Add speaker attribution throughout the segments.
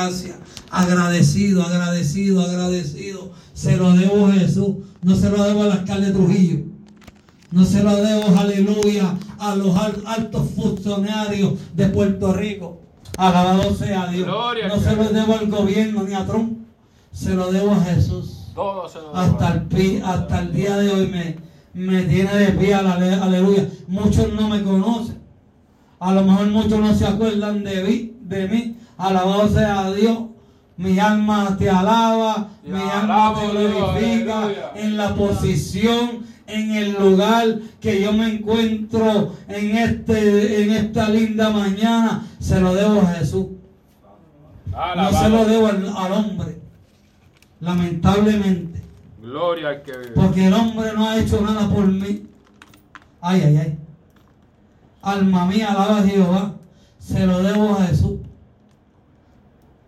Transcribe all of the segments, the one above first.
Speaker 1: gracias. Agradecido, agradecido, agradecido. Se lo debo a Jesús. No se lo debo al alcalde Trujillo. No se lo debo, aleluya, a los altos funcionarios de Puerto Rico. Alabado sea Dios. no se lo debo al gobierno ni a Trump. Se lo debo a Jesús. hasta, el, hasta el día de hoy me, me tiene de pie, aleluya. Muchos no me conocen. A lo mejor muchos no se acuerdan de mí. De mí. Alabado sea Dios. Mi alma te alaba, mi alma te glorifica en la posición, en el lugar que yo me encuentro en, este, en esta linda mañana. Se lo debo a Jesús. No se lo debo al hombre. Lamentablemente.
Speaker 2: Gloria al que vive.
Speaker 1: Porque el hombre no ha hecho nada por mí. Ay, ay, ay. Alma mía, alaba a Jehová. Se lo debo a Jesús.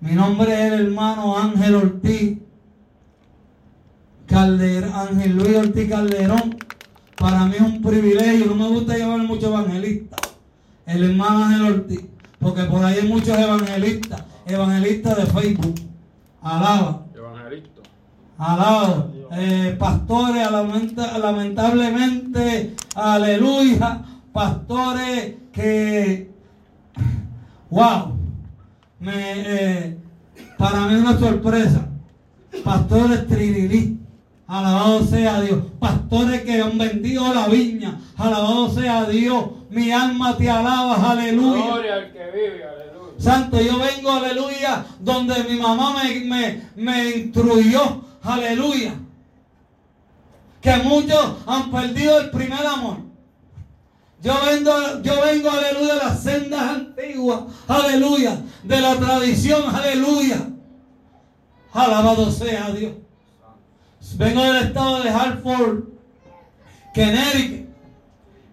Speaker 1: Mi nombre es el hermano Ángel Ortiz. Calderón, Ángel Luis Ortiz Calderón. Para mí es un privilegio. No me gusta llevar muchos evangelistas. El hermano Ángel Ortiz. Porque por ahí hay muchos evangelistas. Evangelistas de Facebook. Alaba. Evangelista. Alaba. Eh, pastores, lamentablemente, aleluya, pastores que, wow, me, eh, para mí es una sorpresa, pastores trinilistas, alabado sea Dios, pastores que han vendido la viña, alabado sea Dios, mi alma te alaba, aleluya. Gloria al que vive, aleluya. Santo, yo vengo, aleluya, donde mi mamá me, me, me instruyó, aleluya que muchos han perdido el primer amor. Yo vengo, yo vengo, aleluya, de las sendas antiguas, aleluya, de la tradición, aleluya. Alabado sea Dios. Vengo del estado de Hartford, Connecticut.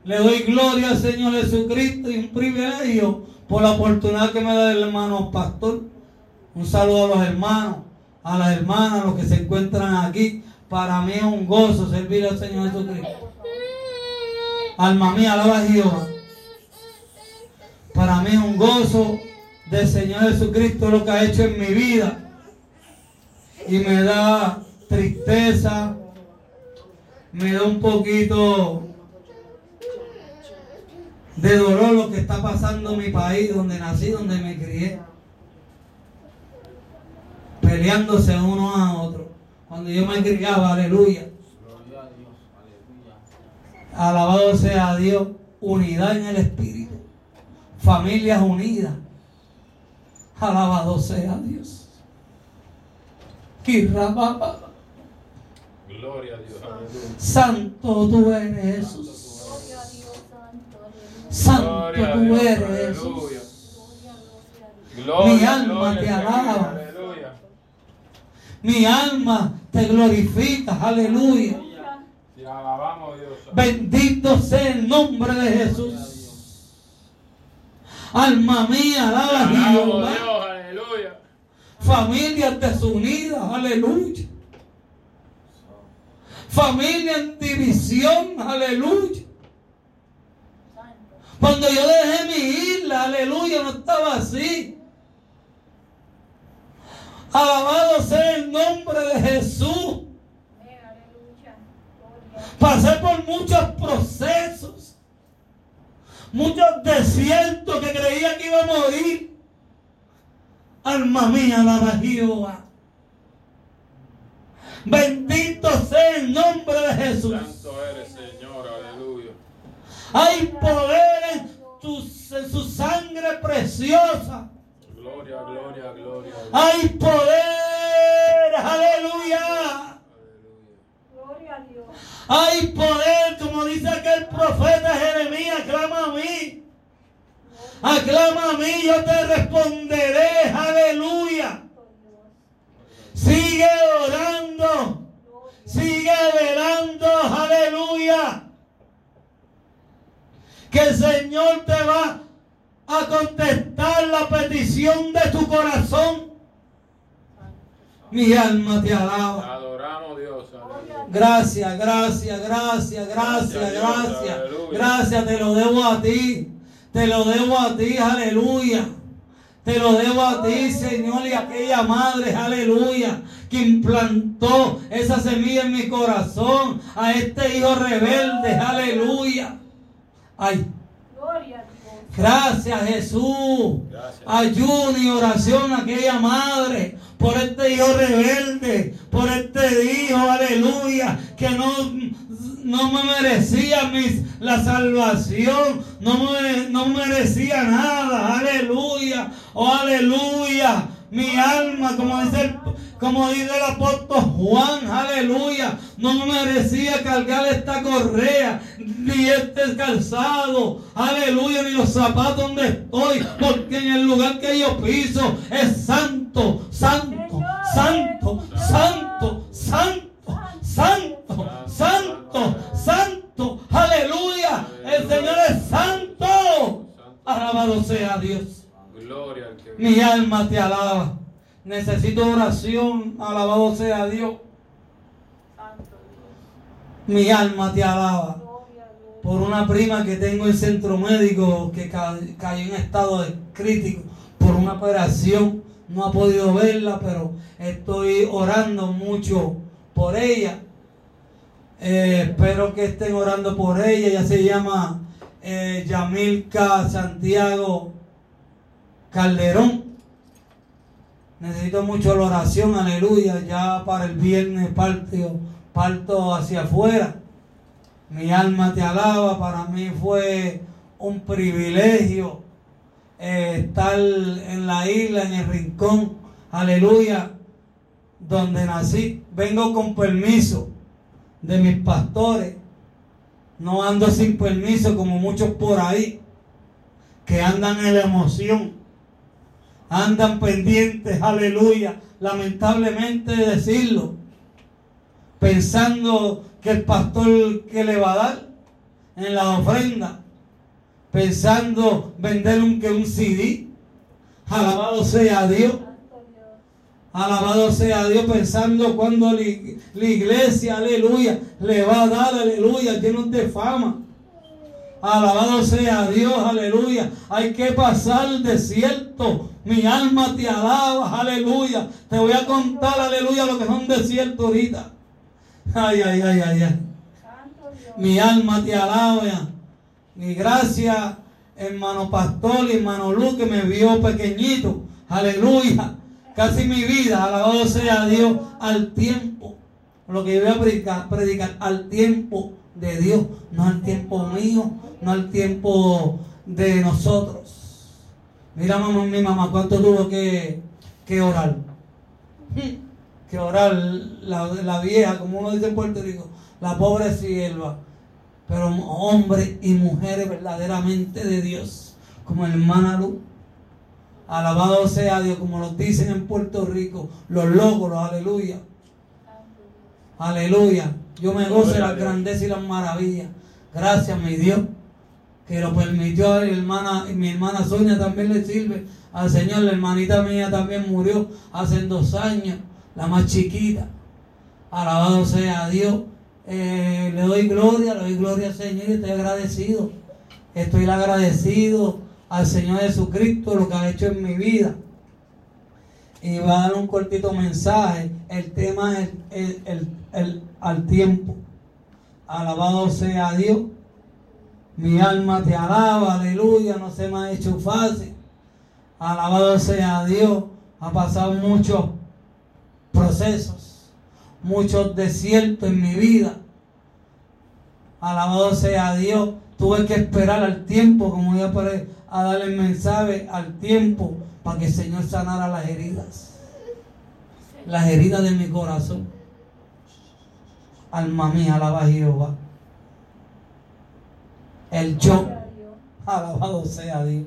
Speaker 1: Le doy gloria al Señor Jesucristo y un privilegio por la oportunidad que me da el hermano pastor. Un saludo a los hermanos, a las hermanas, a los que se encuentran aquí. Para mí es un gozo servir al Señor Jesucristo. Alma mía, alaba a Jehová. Para mí es un gozo del Señor Jesucristo lo que ha hecho en mi vida. Y me da tristeza, me da un poquito de dolor lo que está pasando en mi país, donde nací, donde me crié. Peleándose uno a otro. Cuando yo me criaba, aleluya. Alabado sea Dios. Unidad en el Espíritu. Familias unidas. Alabado sea Dios. Gloria a Dios. Santo tú eres Jesús. Santo tú eres Jesús. Mi alma te alaba. Mi alma te glorifica. Aleluya. Bendito sea el nombre de Jesús. Alma mía, alaba a Jehová. Familias desunidas, aleluya. Familia en división, aleluya. Cuando yo dejé mi isla, aleluya, no estaba así. Alabado sea el nombre de Jesús. Pasé por muchos procesos, muchos desiertos que creía que iba a morir. Alma mía, la Jehová. Bendito sea el nombre de Jesús. Santo eres, Señor, aleluya. Hay poder en, en su sangre preciosa Gloria, gloria, gloria. Hay poder, aleluya. Gloria a Dios. Hay poder, como dice aquel profeta Jeremías, clama a mí. Aclama a mí, yo te responderé, aleluya. Sigue orando, sigue velando, aleluya. Que el Señor te va a contestar la petición de tu corazón. Mi alma te alaba. Adoramos Dios. Gracias, gracias, gracias, gracias, gracias. Gracias, te lo debo a ti. Te lo debo a ti, aleluya. Te lo debo a ti, Señor, y a aquella madre, aleluya, que implantó esa semilla en mi corazón, a este hijo rebelde, aleluya. Ay. Gracias Jesús. Ayuno y oración a aquella madre por este hijo rebelde, por este hijo, aleluya, que no, no me merecía mis, la salvación, no me no merecía nada, aleluya, oh aleluya, mi alma, como dice el como el apóstol Juan, aleluya, no merecía cargar esta correa, ni este calzado, aleluya, ni los zapatos donde estoy, porque en el lugar que yo piso es santo, santo, santo, santo, alabado sea Dios. Mi alma te alaba. Necesito oración. Alabado sea Dios. Mi alma te alaba. Por una prima que tengo en centro médico que cayó en estado de crítico por una operación. No ha podido verla, pero estoy orando mucho por ella. Eh, espero que estén orando por ella. Ella se llama eh, Yamilka Santiago Calderón. Necesito mucho la oración, aleluya. Ya para el viernes parto, parto hacia afuera. Mi alma te alaba. Para mí fue un privilegio eh, estar en la isla, en el rincón, aleluya, donde nací. Vengo con permiso de mis pastores. No ando sin permiso como muchos por ahí que andan en la emoción andan pendientes, aleluya, lamentablemente decirlo, pensando que el pastor que le va a dar en la ofrenda, pensando vender un, que un CD, alabado sea Dios. Alabado sea Dios pensando cuando la, iglesia, aleluya, le va a dar, aleluya, lleno de fama. Alabado sea Dios, aleluya. Hay que pasar el desierto. Mi alma te alaba, aleluya. Te voy a contar, aleluya, lo que son desiertos ahorita. Ay, ay, ay, ay, ay. Mi alma te alaba. Mi gracias, hermano pastor hermano Luz, que me vio pequeñito. Aleluya. Casi mi vida, alabado sea Dios, al tiempo. Lo que yo voy a predicar, predicar al tiempo de Dios, no al tiempo mío, no al tiempo de nosotros. Mira, mamá, mi mamá, cuánto tuvo que, que orar. Que orar la, la, vieja, como uno dice en Puerto Rico, la pobre sierva. Pero hombres y mujeres verdaderamente de Dios, como hermana Luz. Alabado sea Dios, como lo dicen en Puerto Rico, los logros, aleluya. Aleluya. Yo me gozo de la grandeza y las maravillas. Gracias, mi Dios, que lo permitió a mi hermana, mi hermana Sonia también le sirve al Señor. La hermanita mía también murió hace dos años, la más chiquita. Alabado sea Dios. Eh, le doy gloria, le doy gloria al Señor y estoy agradecido. Estoy agradecido al Señor Jesucristo lo que ha hecho en mi vida. Y va a dar un cortito mensaje. El tema es el el, al tiempo. Alabado sea Dios. Mi alma te alaba, aleluya, no se me ha hecho fácil. Alabado sea Dios. Ha pasado muchos procesos, muchos desiertos en mi vida. Alabado sea Dios. Tuve que esperar al tiempo, como voy a, a darle mensaje, al tiempo, para que el Señor sanara las heridas. Las heridas de mi corazón. Alma mía, alaba a Jehová. El yo, alabado sea Dios.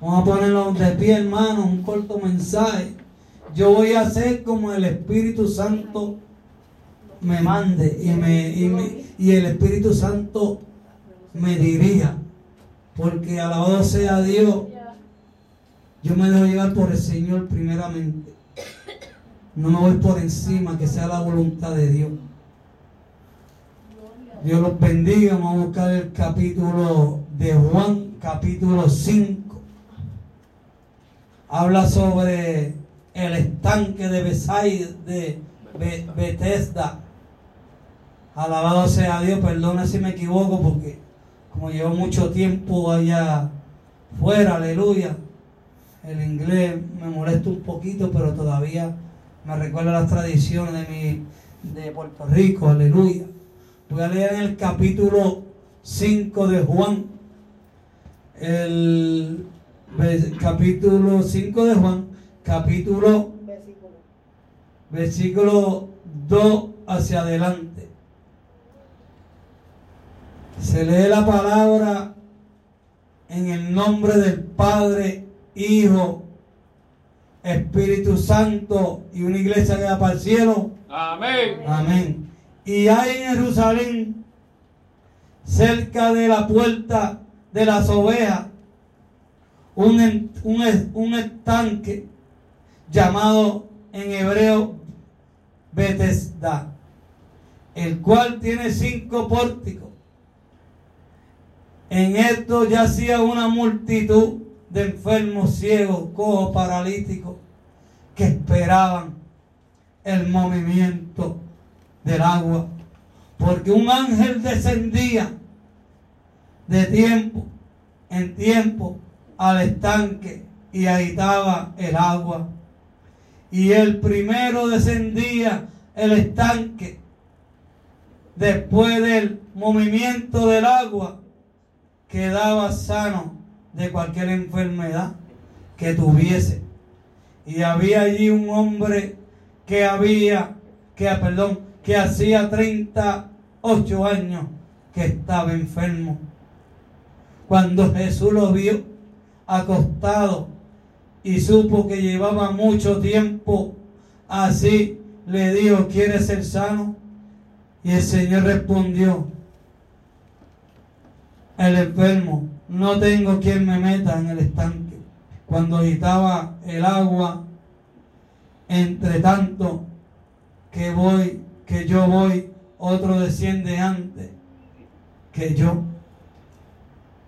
Speaker 1: Vamos a ponerlo de pie, hermano, un corto mensaje. Yo voy a hacer como el Espíritu Santo me mande y, me, y, el Espíritu Santo me dirija. Porque alabado sea Dios, yo me dejo llevar por el Señor primeramente. No me voy por encima, que sea la voluntad de Dios. Dios los bendiga. Vamos a buscar el capítulo de Juan, capítulo 5. habla sobre el estanque de Besai, de Be- Bethesda. Alabado sea Dios, perdona si me equivoco porque como llevo mucho tiempo allá fuera, aleluya. El inglés me molesta un poquito, pero todavía me recuerda las tradiciones de mi de Puerto Rico, aleluya. Voy a leer en el capítulo 5 de Juan. El capítulo 5 de Juan, capítulo
Speaker 2: Versículo.
Speaker 1: versículo 2 hacia adelante. Se lee la palabra en el nombre del Padre, Hijo, Espíritu Santo y una iglesia que va para el cielo.
Speaker 3: Amén.
Speaker 1: Amén. Y hay en Jerusalén, cerca de la puerta de las ovejas, un, un un estanque llamado en hebreo Bethesda, el cual tiene cinco pórticos. En esto yacía una multitud de enfermos, ciegos, cojos, paralíticos, que esperaban el movimiento del agua. Porque un ángel descendía de tiempo en tiempo al estanque y agitaba el agua. Y el primero descendía el estanque después del movimiento del agua quedaba sano de cualquier enfermedad que tuviese. Y había allí un hombre que había, que perdón, que hacía 38 años que estaba enfermo. Cuando Jesús lo vio acostado y supo que llevaba mucho tiempo así, le dijo, ¿quieres ser sano? Y el Señor respondió, el enfermo, no tengo quien me meta en el estanque. Cuando agitaba el agua, entre tanto que voy, que yo voy, otro desciende antes que yo.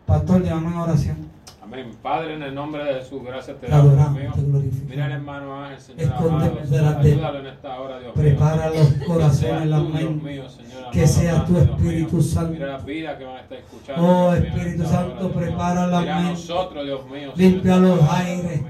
Speaker 1: Pastor, llámame en oración.
Speaker 3: Amén. Padre, en el nombre de Jesús, gracias te damos, Dios
Speaker 1: adoramos,
Speaker 3: mío.
Speaker 1: te.
Speaker 3: Mira al hermano Ángel, Señor amado. Ayúdalo en esta hora, Dios
Speaker 1: Prepara
Speaker 3: mío.
Speaker 1: los corazones,
Speaker 3: Dios mío, Señor
Speaker 1: Que sea tu
Speaker 3: Dios.
Speaker 1: Espíritu Santo.
Speaker 3: Mira las vidas que van a estar escuchando.
Speaker 1: Oh,
Speaker 3: Dios
Speaker 1: Espíritu Santo,
Speaker 3: Dios
Speaker 1: prepara la mente.
Speaker 3: nosotros, Dios mío.
Speaker 1: Limpia los
Speaker 3: Dios
Speaker 1: aires.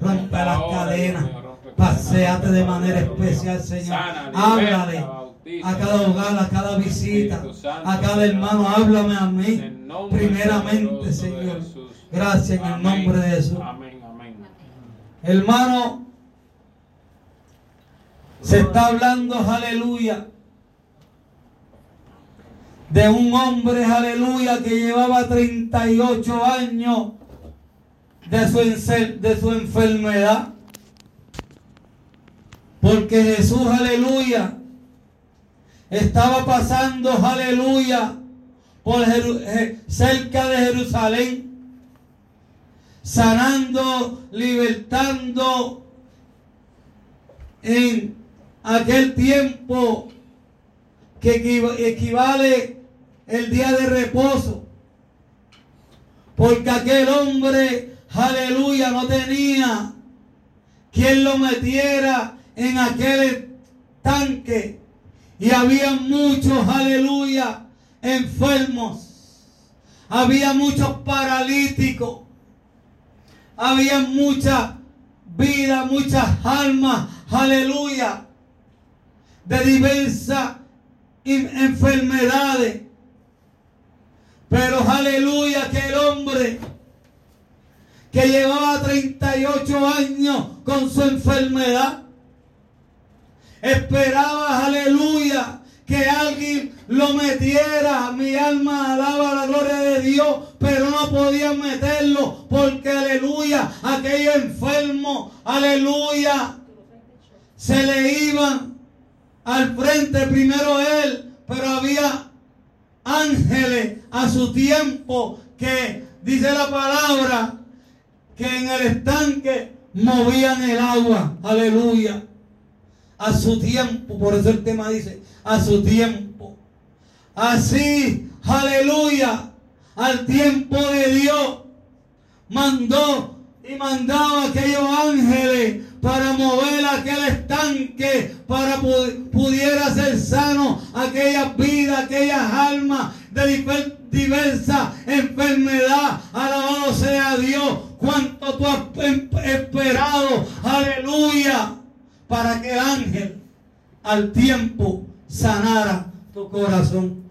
Speaker 1: Rompe las cadenas.
Speaker 3: Dios
Speaker 1: Paseate de manera
Speaker 3: Dios
Speaker 1: especial, Señor. Háblale a cada
Speaker 3: Dios
Speaker 1: hogar, a cada visita, a cada hermano. Háblame a mí.
Speaker 3: el
Speaker 1: Primeramente, Señor. Gracias en el nombre de Jesús.
Speaker 3: Amén, amén.
Speaker 1: Hermano, se está hablando, aleluya, de un hombre, aleluya, que llevaba 38 años de su, de su enfermedad. Porque Jesús, aleluya, estaba pasando, aleluya, por Jeru- Je- cerca de Jerusalén, sanando, libertando en aquel tiempo que equiva- equivale el día de reposo. Porque aquel hombre, aleluya, no tenía quien lo metiera en aquel tanque. Y había muchos, aleluya, enfermos. Había muchos paralíticos. Había mucha vida, muchas almas, aleluya, de diversas enfermedades. Pero aleluya, aquel hombre que llevaba 38 años con su enfermedad, esperaba, aleluya, que alguien lo metiera. Mi alma alaba la gloria de Dios, pero no podían meterlo porque, aleluya, aquellos enfermos, aleluya, se le iban al frente primero él, pero había ángeles a su tiempo que dice la palabra que en el estanque movían el agua, aleluya, a su tiempo, por eso el tema dice, a su tiempo. Así, aleluya, al tiempo de Dios, mandó y mandaba aquellos ángeles para mover aquel estanque, para pu- pudiera ser sano aquellas vidas, aquellas almas de diversa enfermedad. Alabado sea Dios. Cuánto tú has esperado. Aleluya. Para que el ángel al tiempo sanara tu corazón.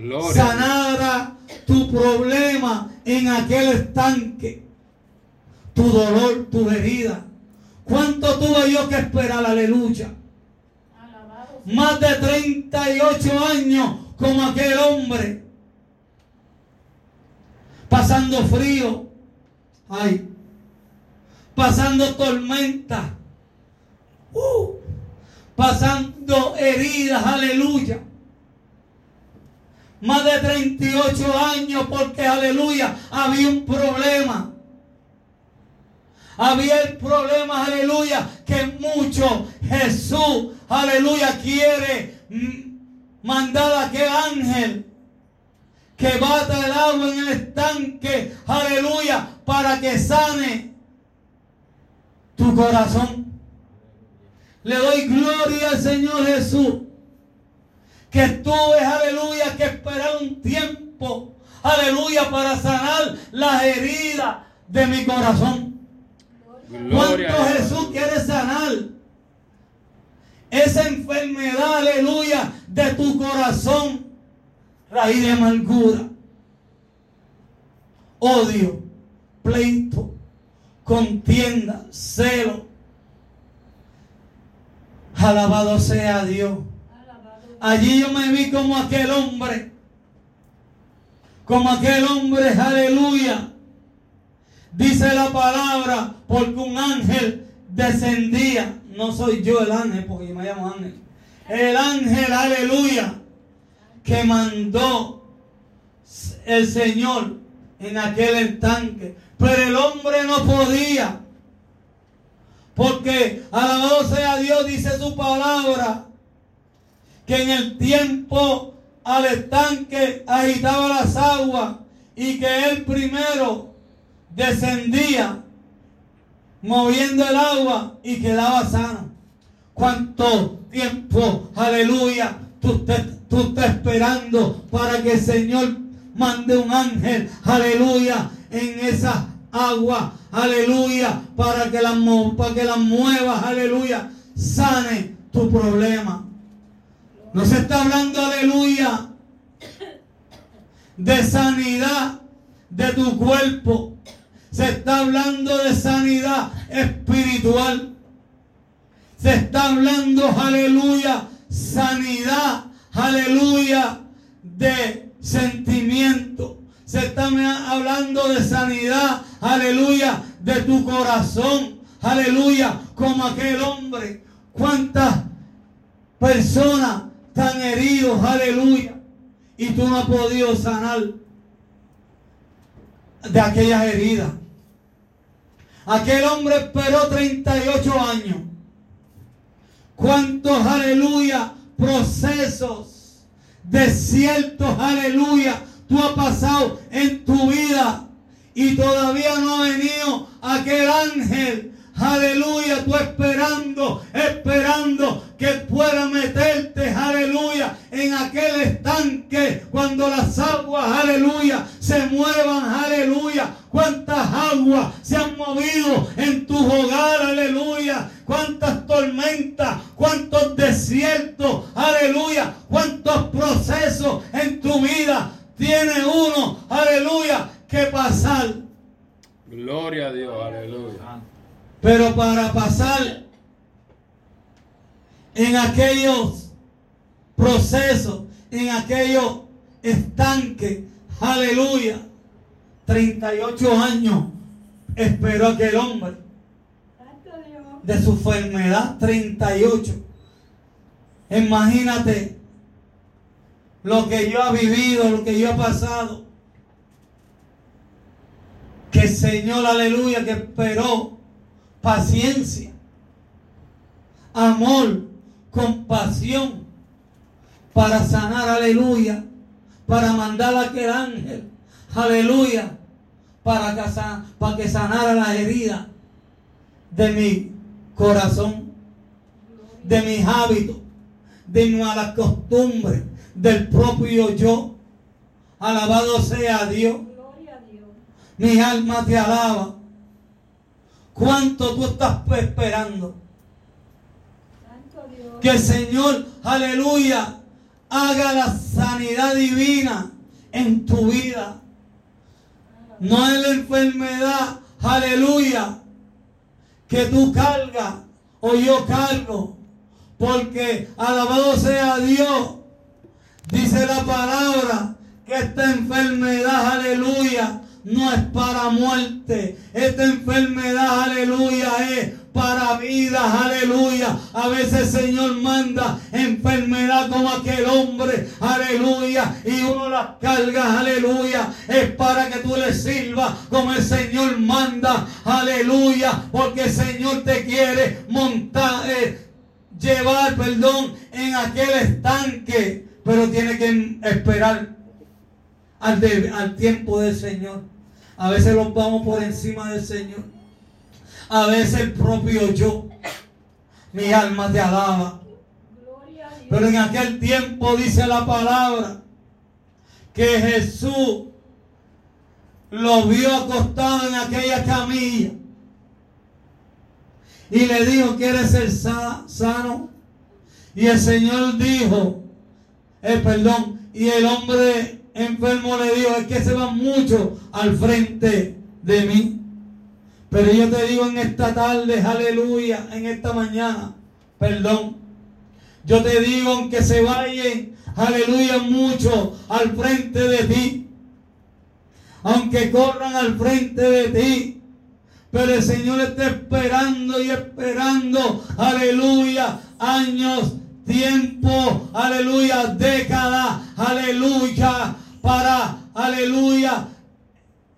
Speaker 3: Gloria.
Speaker 1: sanara tu problema en aquel estanque, tu dolor, tu herida. ¿Cuánto tuve yo que esperar? Aleluya. Más de 38 años como aquel hombre, pasando frío, ay, pasando tormenta, uh, pasando heridas, aleluya. Más de 38 años porque, aleluya, había un problema. Había el problema, aleluya, que mucho Jesús, aleluya, quiere mandar a aquel ángel que bata el agua en el estanque, aleluya, para que sane tu corazón. Le doy gloria al Señor Jesús que tuve, aleluya, que esperar un tiempo, aleluya, para sanar las heridas de mi corazón.
Speaker 3: Gloria.
Speaker 1: ¿Cuánto. Jesús quiere sanar? Esa enfermedad, aleluya, de tu corazón, raíz de amargura, odio, pleito, contienda, celo. Alabado sea Dios. Allí yo me vi como aquel hombre, como aquel hombre, aleluya. Dice la palabra, porque un ángel descendía. No soy yo el ángel, porque yo me llamo ángel. El ángel, aleluya, que mandó el Señor en aquel estanque. Pero el hombre no podía. Porque, alabado sea Dios, dice su palabra, que en el tiempo al estanque agitaba las aguas y que él primero descendía moviendo el agua y quedaba sano. ¿Cuánto tiempo, aleluya, tú estás, tú estás esperando para que el Señor mande un ángel, aleluya, en esa agua, aleluya, para que las para que las muevas, aleluya, sane tu problema. No se está hablando, aleluya, de sanidad de tu cuerpo. Se está hablando de sanidad espiritual. Se está hablando, aleluya, sanidad, aleluya, de sentimiento. Se está hablando de sanidad, aleluya, de tu corazón, aleluya, como aquel hombre. ¿Cuántas personas están heridos, aleluya? Y tú no has podido sanar de aquellas heridas. Aquel hombre esperó 38 años. ¿Cuántos, aleluya, procesos, desiertos, aleluya, tú has pasado en tu vida y todavía no ha venido aquel ángel, aleluya, tú esperando, esperando que pueda meterte, aleluya, en aquel estanque cuando las aguas, aleluya, se muevan, aleluya. Cuántas aguas se han movido en tu hogar, aleluya. Cuántas tormentas, cuántos desiertos, aleluya. Cuántos procesos en tu vida tiene uno, aleluya, que pasar.
Speaker 3: Gloria a Dios, aleluya.
Speaker 1: Pero para pasar en aquellos procesos, en aquellos estanques, aleluya, 38 años esperó aquel hombre de su enfermedad, 38. Imagínate lo que yo he vivido, lo que yo he pasado. Que el Señor, aleluya, que esperó paciencia, amor, compasión para sanar, aleluya, para mandar a aquel ángel, aleluya, para que, sa- para que sanara las heridas de mi corazón, de mis hábitos, de mis malas costumbres, del propio yo. Alabado sea Dios. Mi alma te alaba. ¿Cuánto tú estás esperando? Que el Señor, aleluya, haga la sanidad divina en tu vida. No es la enfermedad, aleluya, que tú cargas o yo cargo. Porque alabado sea Dios, dice la palabra, que esta enfermedad, aleluya, no es para muerte. Esta enfermedad, aleluya, es para vida, aleluya. A veces Señor manda enfermedad como aquel hombre, aleluya, y uno las carga, aleluya. Es para que tú le sirvas como el Señor manda, aleluya, porque el Señor te quiere montar, eh, llevar, perdón, en aquel estanque, pero tiene que esperar al, de- al tiempo del Señor. A veces los vamos por encima del Señor. A veces el propio yo. Mi alma te alaba. Pero en aquel tiempo dice la palabra que Jesús lo vio acostado en aquella camilla y le dijo, ¿quieres ser sa- sano? Y el Señor dijo, eh, perdón, y el hombre enfermo le dijo, es que se van mucho al frente de mí. Pero yo te digo en esta tarde, aleluya, en esta mañana, perdón. Yo te digo, aunque se vayan, aleluya, mucho al frente de ti. Aunque corran al frente de ti. Pero el Señor está esperando y esperando, aleluya, años, tiempo, aleluya, décadas, aleluya, para, aleluya,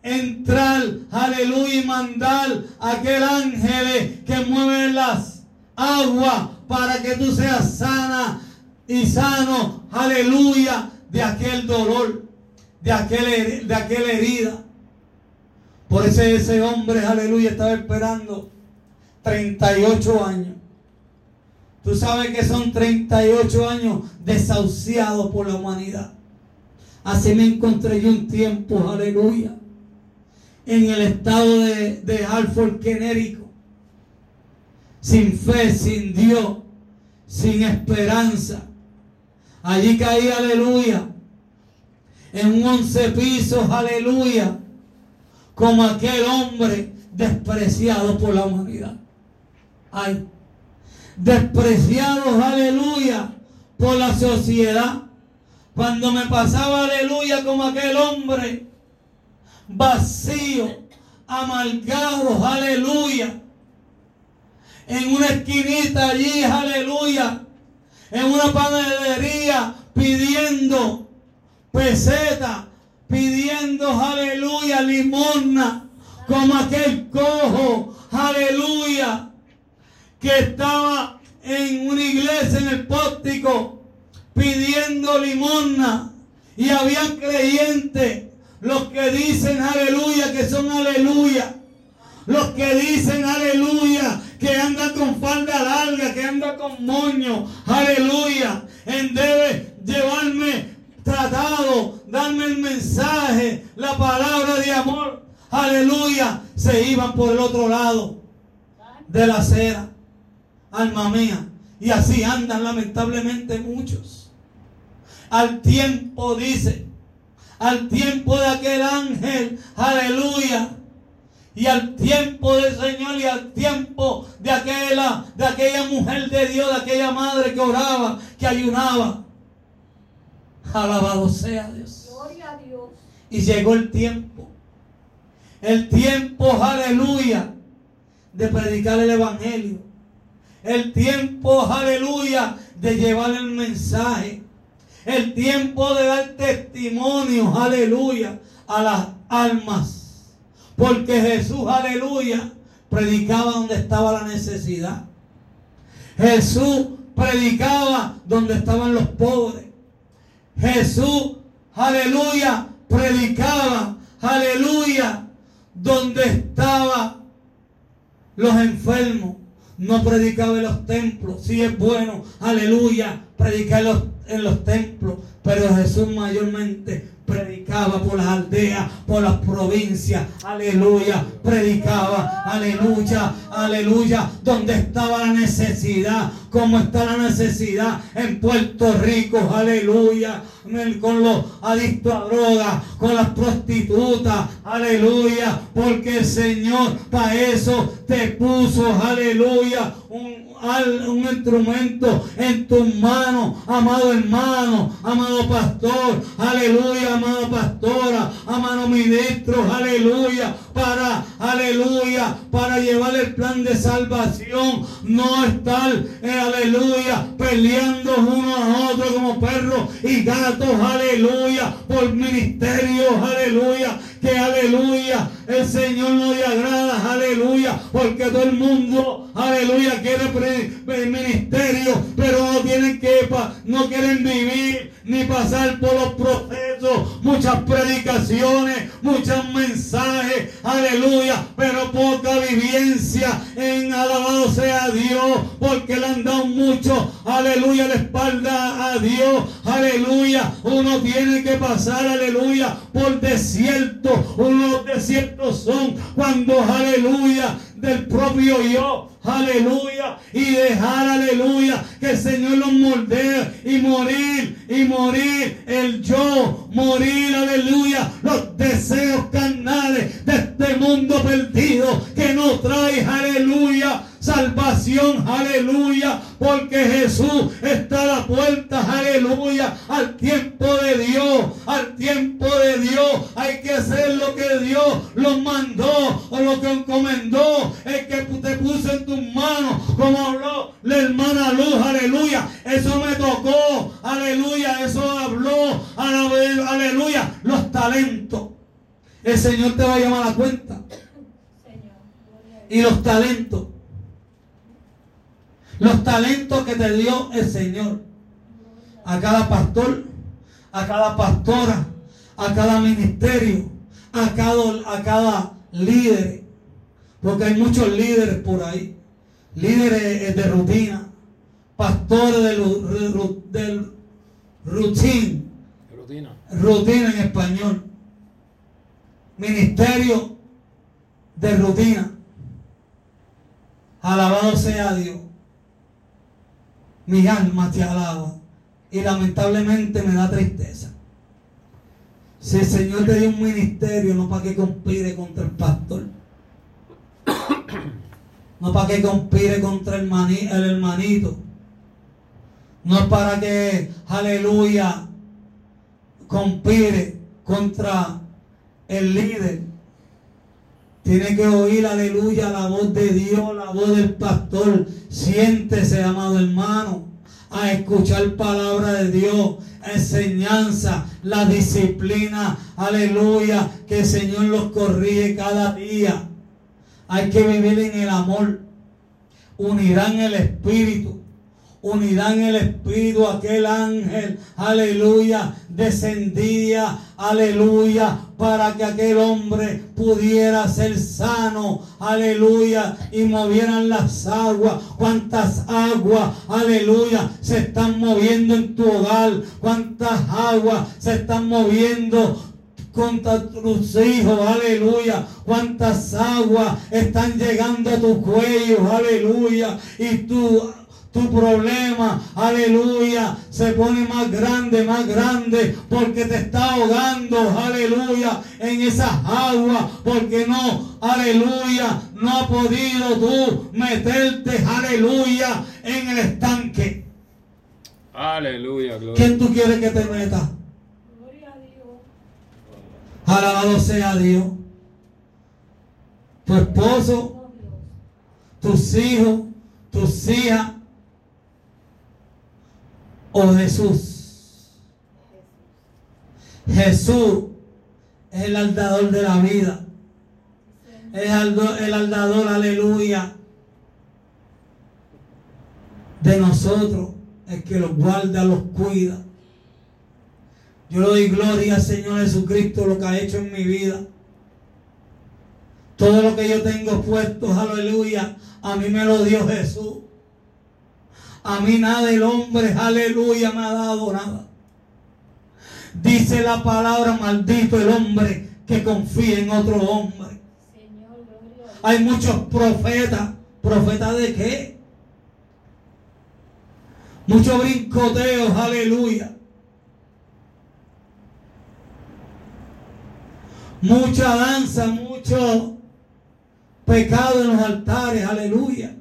Speaker 1: entrar, aleluya, y mandar aquel ángel que mueve las aguas para que tú seas sana y sano, aleluya, de aquel dolor, de, aquel, de aquella herida. Por eso ese hombre, aleluya, estaba esperando 38 años. Tú sabes que son 38 años desahuciados por la humanidad. Así me encontré yo un tiempo, aleluya, en el estado de, de Hartford, Connecticut. Sin fe, sin Dios, sin esperanza. Allí caí, aleluya, en un once pisos, aleluya, como aquel hombre despreciado por la humanidad. Ay, despreciados, aleluya, por la sociedad. Cuando me pasaba, aleluya, como aquel hombre vacío, amargado, aleluya, en una esquinita allí, aleluya, en una panadería pidiendo peseta, pidiendo, aleluya, limosna, como aquel cojo, aleluya, que estaba en una iglesia en el pórtico pidiendo limosna y habían creyentes los que dicen aleluya que son aleluya los que dicen aleluya que andan con falda larga que andan con moño aleluya en debe llevarme tratado darme el mensaje la palabra de amor aleluya se iban por el otro lado de la acera alma mía. Y así andan lamentablemente muchos. Al tiempo, dice, al tiempo de aquel ángel, aleluya. Y al tiempo del Señor y al tiempo de aquella, de aquella mujer de Dios, de aquella madre que oraba, que ayunaba. Alabado sea Dios.
Speaker 2: Gloria a Dios.
Speaker 1: Y llegó el tiempo. El tiempo, aleluya, de predicar el Evangelio. El tiempo, aleluya, de llevar el mensaje. El tiempo de dar testimonio, aleluya, a las almas. Porque Jesús, aleluya, predicaba donde estaba la necesidad. Jesús predicaba donde estaban los pobres. Jesús, aleluya, predicaba, aleluya, donde estaba los enfermos. No predicaba en los templos. Sí es bueno, aleluya, predicar en los, en los templos. Pero Jesús mayormente predicaba por las aldeas, por las provincias, aleluya, predicaba, aleluya, aleluya, donde estaba la necesidad, como está la necesidad en Puerto Rico, aleluya, con los adictos a drogas, con las prostitutas, aleluya, porque el Señor para eso te puso, aleluya, un, un instrumento en tus manos, amado hermano, amado pastor, aleluya, amada pastora, amado ministro, aleluya, para, aleluya, para llevar el plan de salvación, no estar, eh, aleluya, peleando uno a otro como perros y gatos, aleluya, por ministerios, aleluya, que aleluya, el Señor no le agrada, aleluya, porque todo el mundo, aleluya, quiere el ministerio, pero no tienen que, no quieren vivir ni pasar por los procesos, muchas predicaciones, muchos mensajes, aleluya, pero poca vivencia en alabado sea Dios, porque le han dado mucho, aleluya, la espalda a Dios, aleluya, uno tiene que pasar, aleluya, por desierto, unos desiertos son cuando, aleluya, del propio yo, aleluya, y dejar, aleluya, que el Señor los moldee y morir, y morir el yo, morir, aleluya, los deseos carnales de este mundo perdido que no trae, aleluya, salvación, aleluya, porque Jesús está a la puerta, aleluya, al tiempo de Dios, al tiempo de Dios, hay que hacer lo que Dios los mandó o lo que encomendó, el que te puso en tus manos, como habló la hermana Luz, aleluya, eso me tocó, aleluya, eso habló, aleluya, los talentos. El Señor te va a llamar a la cuenta. Y los talentos los talentos que te dio el Señor. A cada pastor, a cada pastora, a cada ministerio, a cada, a cada líder. Porque hay muchos líderes por ahí. Líderes de rutina. Pastores del, del routine. Rutina. Rutina en español. Ministerio de rutina. Alabado sea Dios mi alma te alaba. Y lamentablemente me da tristeza. Si el Señor te dio un ministerio, no para que conspire contra el pastor. No para que conspire contra el, hermanito. No para que, aleluya, conspire contra el líder. Tiene que oír, aleluya, la voz de Dios, la voz del pastor. Siéntese, amado hermano, a escuchar palabra de Dios, enseñanza, la disciplina, aleluya, que el Señor los corrige cada día. Hay que vivir en el amor. Unirán el Espíritu unirán el Espíritu, aquel ángel, aleluya, descendía, aleluya, para que aquel hombre pudiera ser sano, aleluya, y movieran las aguas. ¿Cuántas aguas, aleluya, se están moviendo en tu hogar? ¿Cuántas aguas se están moviendo contra tus hijos, aleluya. Cuántas aguas están llegando a tu cuello, aleluya. Y tú tu problema, aleluya, se pone más grande, más grande, porque te está ahogando, aleluya, en esas aguas, porque no, aleluya, no ha podido tú meterte, aleluya, en el estanque.
Speaker 3: Aleluya, gloria.
Speaker 1: ¿Quién tú quieres que te meta?
Speaker 2: Gloria a Dios.
Speaker 1: Alabado sea Dios. Tu esposo, tus hijos, tus hijas, o Jesús. Jesús es el aldador de la vida. Es el aldador, aleluya, de nosotros, el que los guarda, los cuida. Yo le doy gloria al Señor Jesucristo lo que ha hecho en mi vida. Todo lo que yo tengo puesto, aleluya, a mí me lo dio Jesús. A mí nada el hombre, aleluya, me ha dado nada. Dice la palabra, maldito el hombre que confía en otro hombre. Hay muchos profetas. ¿Profetas de qué? Muchos brincoteos, aleluya. Mucha danza, mucho pecado en los altares, aleluya.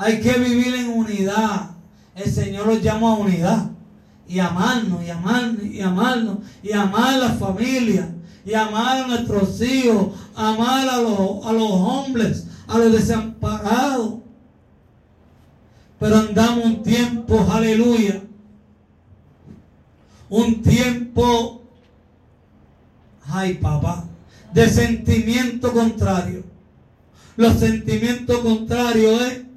Speaker 1: Hay que vivir en unidad. El Señor los llama a unidad. Y amarnos, y amarnos, y amarnos, y amar a la familia, y amar a nuestros hijos, amar a los, a los hombres, a los desamparados. Pero andamos un tiempo, aleluya. Un tiempo, ay papá, de sentimiento contrario. Los sentimientos contrarios es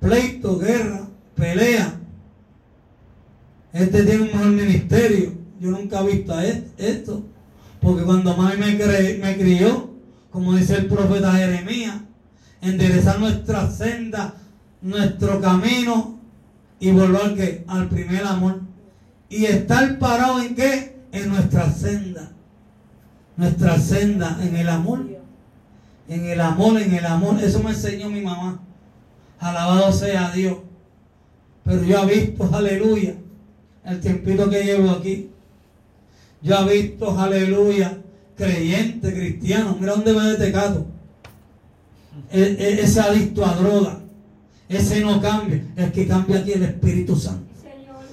Speaker 1: pleito, guerra, pelea. Este tiene un mejor ministerio. Yo nunca he visto esto. Porque cuando mami me, me crió, como dice el profeta Jeremías, enderezar nuestra senda, nuestro camino y volver ¿qué? al primer amor. Y estar parado en qué? En nuestra senda. Nuestra senda en el amor. En el amor, en el amor. Eso me enseñó mi mamá. Alabado sea Dios. Pero yo he visto, aleluya, el tiempito que llevo aquí. Yo he visto, aleluya, creyente, cristiano. Mira dónde me detecato. E- e- ese adicto a droga. Ese no cambia. El que cambia aquí es el Espíritu Santo.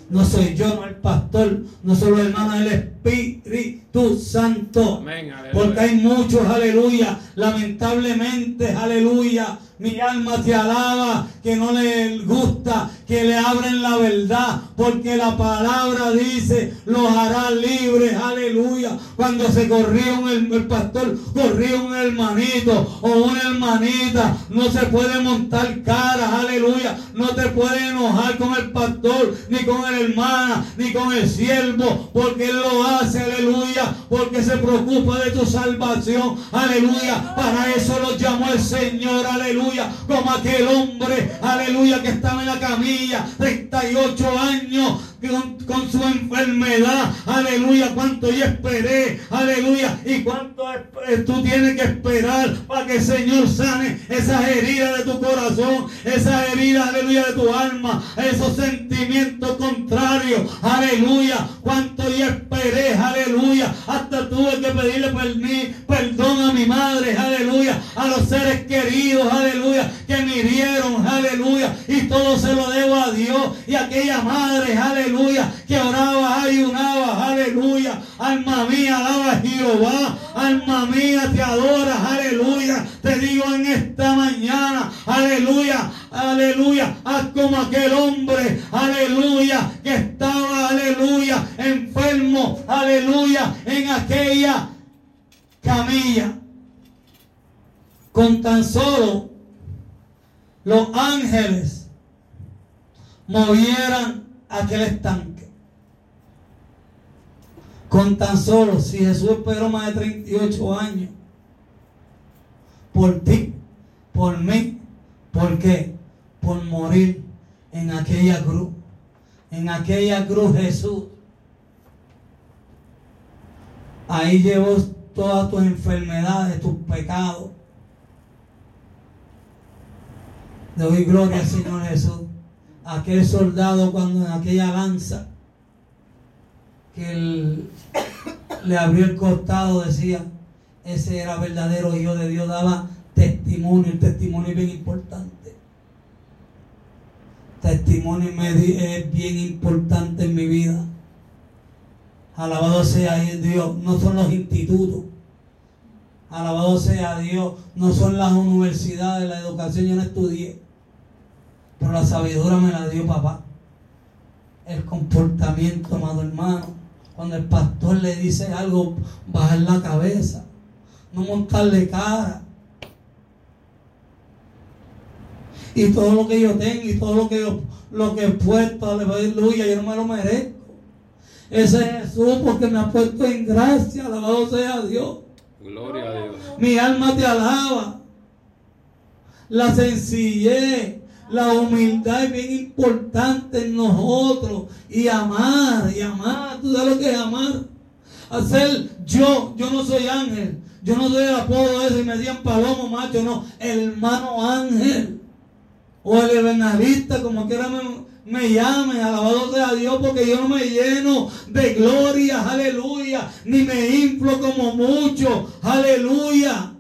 Speaker 1: No soy yo, no el pastor, no soy los hermanos, el Espíritu Santo.
Speaker 3: Amén.
Speaker 1: Porque hay muchos, aleluya, lamentablemente, aleluya, mi alma te alaba, que no le gusta, que le abren la verdad, porque la palabra dice, los hará libres, aleluya. Cuando se corría el, pastor, corría un hermanito o una hermanita, no se puede montar caras, aleluya, no te puedes enojar con el pastor, ni con el hermana, ni con el siervo, porque él lo hace, aleluya, porque se preocupa de tu salvación, aleluya. Para eso lo llamó el Señor, aleluya, como aquel hombre, aleluya, que estaba en la camilla, 38 años, con, su enfermedad, aleluya, cuánto yo esperé, aleluya, y cuánto esp- tú tienes que esperar para que el Señor sane esas heridas de tu corazón, esas heridas, aleluya, de tu alma, esos sentimientos contrarios, aleluya, cuánto yo esperé, aleluya, hasta tuve que pedirle perdón a mi madre, aleluya, a los seres queridos, aleluya, que me hirieron, aleluya, y todo se lo debo a Dios y a aquella madre, aleluya, que oraba, ayunaba, aleluya, alma mía, alaba a Jehová, alma mía, te adoras, aleluya, te digo en esta mañana, aleluya, aleluya, haz como aquel hombre, aleluya, que estaba, aleluya, enfermo, aleluya, en aquella camilla. Con tan solo los ángeles movieran aquel estanque. Con tan solo, si Jesús esperó más de 38 años por ti, por mí, ¿por qué? Por morir en aquella cruz. En aquella cruz Jesús. Ahí llevó todas tus enfermedades, tus pecados. Le doy gloria al Señor Jesús. Aquel soldado cuando en aquella lanza que le abrió el costado decía, ese era verdadero hijo de Dios, daba testimonio, el testimonio es bien importante. Testimonio es bien importante en mi vida. Alabado sea Dios, no son los institutos. Alabado sea Dios, no son las universidades, la educación, yo no estudié. Pero la sabiduría me la dio papá. El comportamiento, amado hermano. Cuando el pastor le dice algo, bajar la cabeza. No montarle cara. Y todo lo que yo tengo y todo lo que yo, lo que he puesto, aleluya, yo no me lo merezco. Ese es Jesús porque me ha puesto en gracia, alabado sea Dios.
Speaker 3: Gloria a Dios.
Speaker 1: Mi alma te alaba. La sencillez, la humildad es bien importante en nosotros. Y amar, y amar. ¿Tú sabes lo que es amar? Hacer yo, yo no soy ángel. Yo no soy el apodo ese y me decían palomo macho, no. Hermano ángel. O el evangelista, como quiera me, me llamen, alabado sea Dios, porque yo no me lleno de gloria, aleluya, ni me inflo como mucho, aleluya.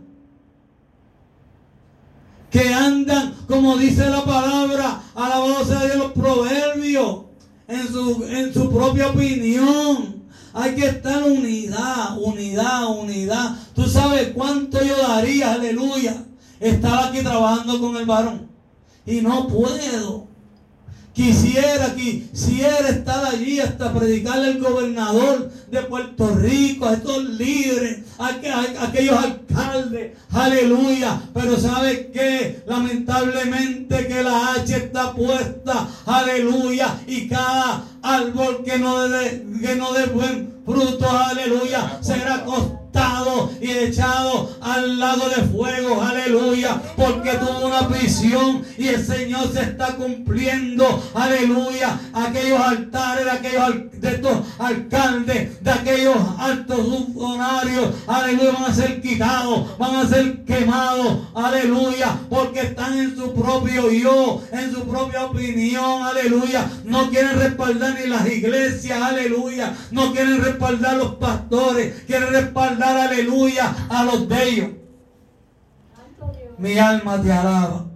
Speaker 1: Que andan, como dice la palabra, alabado sea Dios, los proverbios, en su, en su propia opinión. Hay que estar unidad, unidad, unidad. Tú sabes cuánto yo daría, aleluya, estar aquí trabajando con el varón. Y no puedo. Quisiera, quisiera estar allí hasta predicarle al gobernador de Puerto Rico, a estos líderes, a, aquellos alcaldes, aleluya. Pero ¿sabe qué? Lamentablemente que la H está puesta, aleluya. Y cada árbol que no dé, que no dé buen fruto, aleluya, será costado y echado al lado de fuego, aleluya, porque tuvo una visión y el Señor se está cumpliendo, aleluya, aquellos altares de aquellos de estos alcaldes, de aquellos altos funcionarios, aleluya, van a ser quitados, van a ser quemados, aleluya, porque están en su propio yo, en su propia opinión, aleluya, no quieren respaldar ni las iglesias, aleluya, no quieren respaldar los pastores, quiere respaldar, aleluya, a los de ellos. Mi alma te alaba.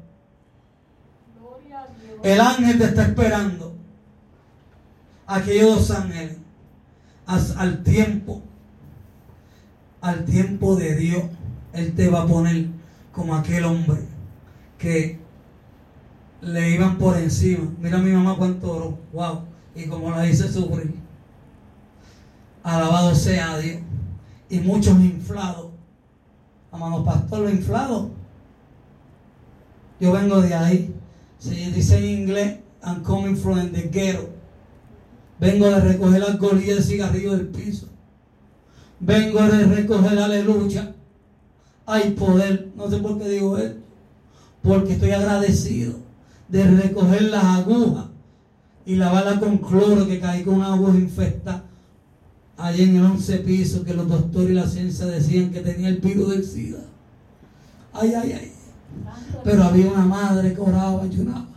Speaker 1: El ángel te está esperando. Aquellos dos ángeles. Al tiempo. Al tiempo de Dios. Él te va a poner como aquel hombre que le iban por encima. Mira mi mamá cuánto oro. Wow. Y como la hice sufrir. Alabado sea Dios. Y muchos inflados. Amado pastor, lo inflado. Yo vengo de ahí. Se dice en inglés, I'm coming from the ghetto. Vengo de recoger las colillas de cigarrillo del piso. Vengo de recoger aleluya. Hay poder. No sé por qué digo esto. Porque estoy agradecido de recoger las agujas y lavarlas con cloro que caí con agua infectada allí en el 11 piso que los doctores y la ciencia decían que tenía el virus del SIDA. Ay, ay, ay. Pero había una madre que oraba, ayunaba.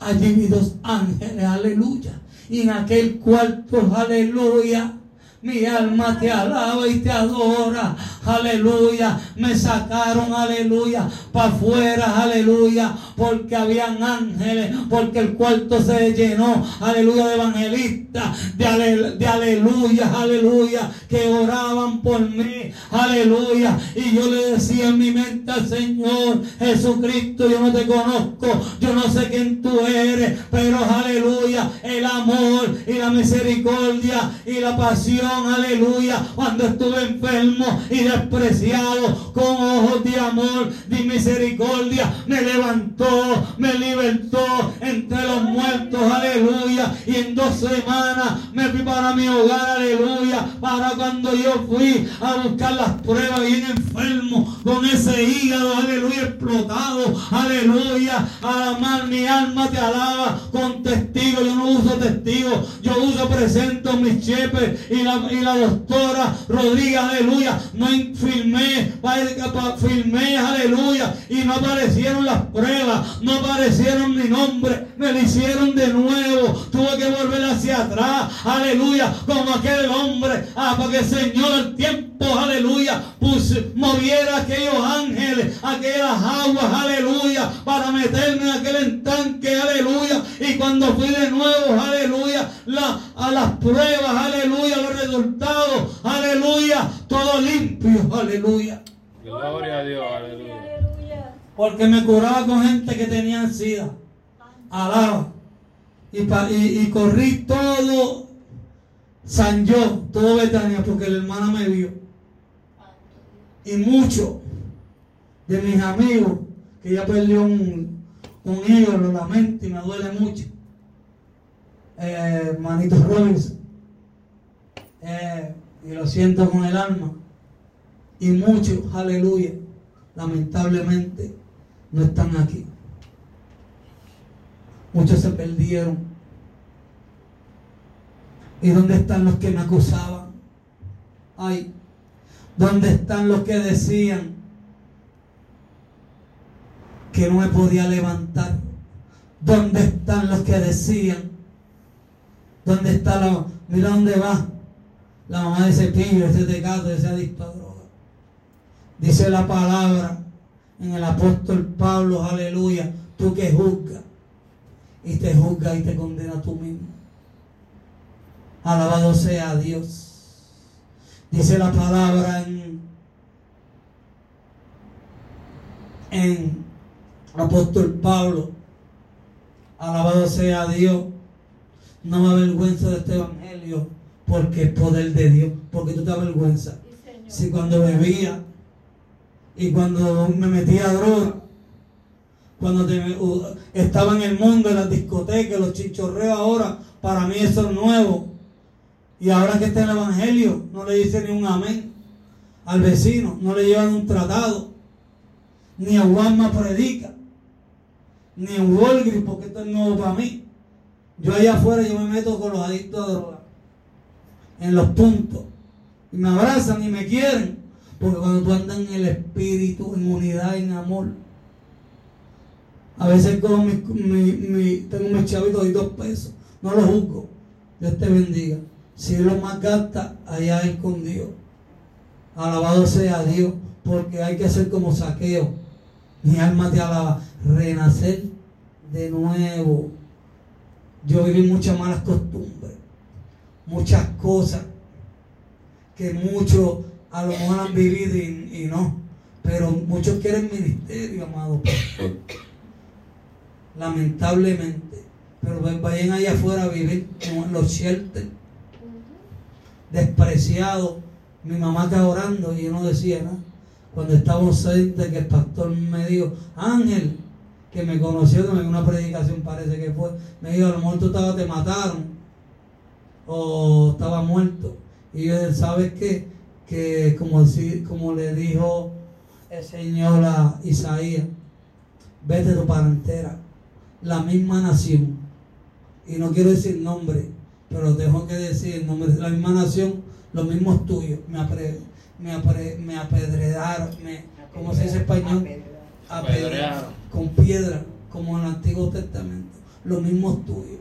Speaker 1: Allí vi dos ángeles, aleluya. Y en aquel cuarto, aleluya mi alma te alaba y te adora. Aleluya. Me sacaron, aleluya, para afuera, aleluya. Porque habían ángeles, porque el cuarto se llenó, aleluya, de evangelistas, de, de aleluya, aleluya, que oraban por mí, aleluya. Y yo le decía en mi mente al Señor, Jesucristo, yo no te conozco, yo no sé quién tú eres, pero aleluya, el amor y la misericordia y la pasión aleluya, cuando estuve enfermo y despreciado, con ojos de amor, de misericordia, me levantó, me libertó entre los muertos, aleluya, y en dos semanas me fui para mi hogar, aleluya, para cuando yo fui a buscar las pruebas bien enfermo, con ese hígado, aleluya, explotado, aleluya, amar mi alma te alaba, con testigos, yo no uso testigos, yo uso presento mis chepes y la y la doctora Rodríguez, aleluya, no filmé, filmé, aleluya, y no aparecieron las pruebas, no aparecieron mi nombre, me lo hicieron de nuevo, tuve que volver hacia atrás, aleluya, como aquel hombre, ah, para que el Señor el tiempo, aleluya, moviera aquellos ángeles, aquellas aguas, aleluya, para meterme en aquel estanque, aleluya, y cuando fui de nuevo, aleluya, a las pruebas, aleluya, los resultados, aleluya, todo limpio, aleluya.
Speaker 3: Gloria a Dios, aleluya.
Speaker 1: Porque me curaba con gente que tenía ansiedad. Alaba. Y, y, corrí todo San Yo, todo Betania, porque la hermana me vio. Y muchos de mis amigos, que ya perdió un, un hijo, lo lamento y me duele mucho. Eh, Manito Robinson. Eh, y lo siento con el alma. Y muchos, aleluya, lamentablemente no están aquí. Muchos se perdieron. ¿Y dónde están los que me acusaban? Ay, ¿dónde están los que decían que no me podía levantar? ¿Dónde están los que decían? ¿Dónde está la... Mira dónde va la mamá de ese pillo, ese tecato, ese adicto a. Dice la palabra en el apóstol Pablo, aleluya, tú que juzgas y te juzga y te condena tú mismo. Alabado sea Dios. Dice la palabra en, en apóstol Pablo. Alabado sea Dios. No me avergüenza de este evangelio porque es poder de Dios. Porque tú te avergüenzas.
Speaker 2: Sí.
Speaker 1: Si cuando bebía y cuando me metía a droga, cuando te- uh, estaba en el mundo, en las discotecas, los chichorreos ahora, para mí eso es nuevo. Y ahora que está en el Evangelio, no le dice ni un amén al vecino, no le llevan un tratado, ni a Walmart predica, ni en Walgreens, porque esto es nuevo para mí. Yo allá afuera yo me meto con los adictos a droga, en los puntos, y me abrazan y me quieren, porque cuando tú andas en el espíritu, en unidad, en amor, a veces cojo mi, mi- tengo mis chavitos y dos pesos, no los juzgo, Dios te bendiga. Si él los más gasta, allá es con Dios. Alabado sea Dios, porque hay que ser como saqueo. Mi alma te alaba. Renacer de nuevo. Yo viví muchas malas costumbres, muchas cosas que muchos a lo mejor han vivido y, no. Pero muchos quieren ministerio, amado. Lamentablemente. Pero vayan allá afuera a vivir en los shelters despreciado. Mi mamá está orando y yo no decía nada. Cuando estábamos cerca que el pastor me dijo, Ángel, que me conoció, que me dio una predicación, parece que fue, me dijo, a lo mejor tú estabas, te mataron, o estaba muerto. Y dije, ¿sabes qué? Que como, si- como le dijo el Señor a Isaías, vete tu parentela, la misma nación. Y no quiero decir nombre, pero tengo que decir el nombre de la misma nación, los mismos tuyos, me, apre, me, apre- me apedrearon, me, ¿cómo se dice en español? Apedrearon. Con piedra, como en el Antiguo Testamento, los mismos tuyos.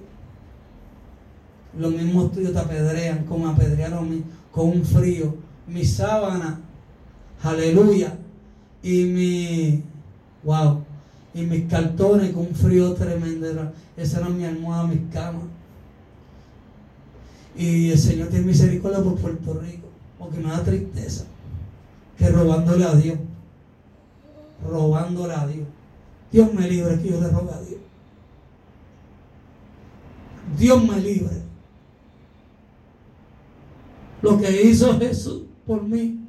Speaker 1: Los mismos tuyos te apedrean, como apedrearon a mí, con un frío. Mi sábana, aleluya, y mi, wow, y mis cartones con un frío tremendo. Esa era mi almohada, mis camas. Y el Señor tiene misericordia por Puerto Rico, porque me da tristeza que robándole a Dios, robándole a Dios. Dios me libre que yo le robe a Dios. Dios me libre. Lo que hizo Jesús por mí,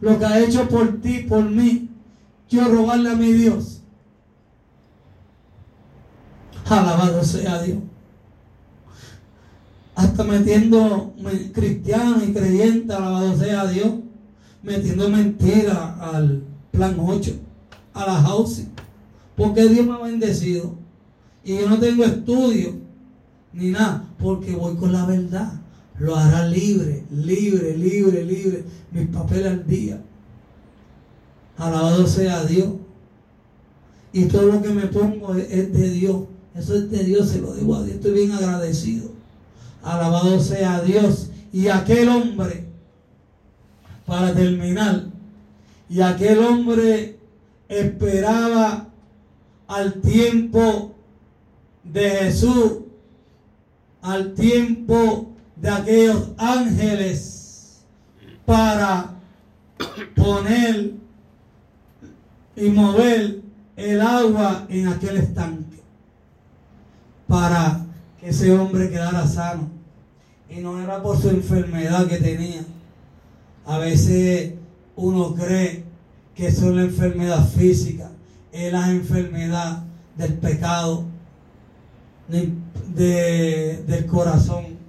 Speaker 1: lo que ha hecho por ti, por mí, yo robarle a mi Dios. Alabado sea Dios. Hasta metiendo me- cristianos y creyentes, alabado sea Dios, metiendo mentira al plan 8, a la housing. Porque Dios me ha bendecido. Y yo no tengo estudio ni nada, porque voy con la verdad. Lo hará libre, libre, libre, libre. Mis papeles al día. Alabado sea Dios. Y todo lo que me pongo es, de Dios. Eso es de Dios, se lo debo a Dios. Estoy bien agradecido. Alabado sea Dios. Y aquel hombre, para terminar, y aquel hombre esperaba al tiempo de Jesús, al tiempo de aquellos ángeles, para poner y mover el agua en aquel estanque, para que ese hombre quedara sano. Y no era por su enfermedad que tenía. A veces uno cree que es la enfermedad física, es la enfermedad del pecado, de- del corazón,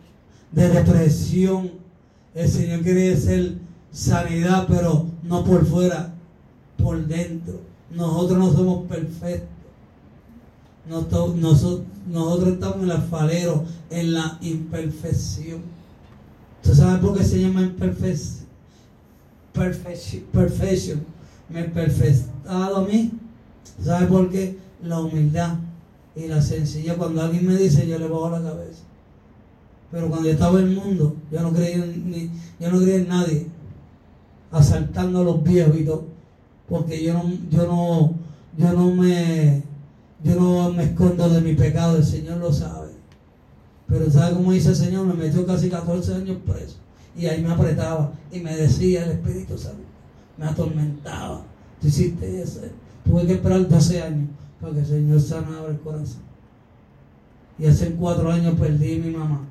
Speaker 1: de depresión. El Señor quiere ser sanidad, pero no por fuera, por dentro. Nosotros no somos perfectos. Nosotros, nosotros, estamos en el alfarero, en la imperfección. ¿Tú sabes por qué se llama imperfección? Perfection. perfection. Me perfectado a mí. ¿Sabes por qué? La humildad y la sencilla. Cuando alguien me dice, yo le bajo la cabeza. Pero cuando yo estaba en el mundo, yo no creía en, ni, yo no creía en nadie. Asaltando a los viejos y todo. Porque yo no, yo no, yo no me, yo no me escondo de mi pecado, el Señor lo sabe. Pero ¿sabe cómo dice el Señor? Me metió casi 14 años preso. Y ahí me apretaba y me decía el Espíritu Santo. Me atormentaba. Tú hiciste eso. Tuve que esperar 12 años para que el Señor sanara el corazón. Y hace cuatro años perdí mi mamá.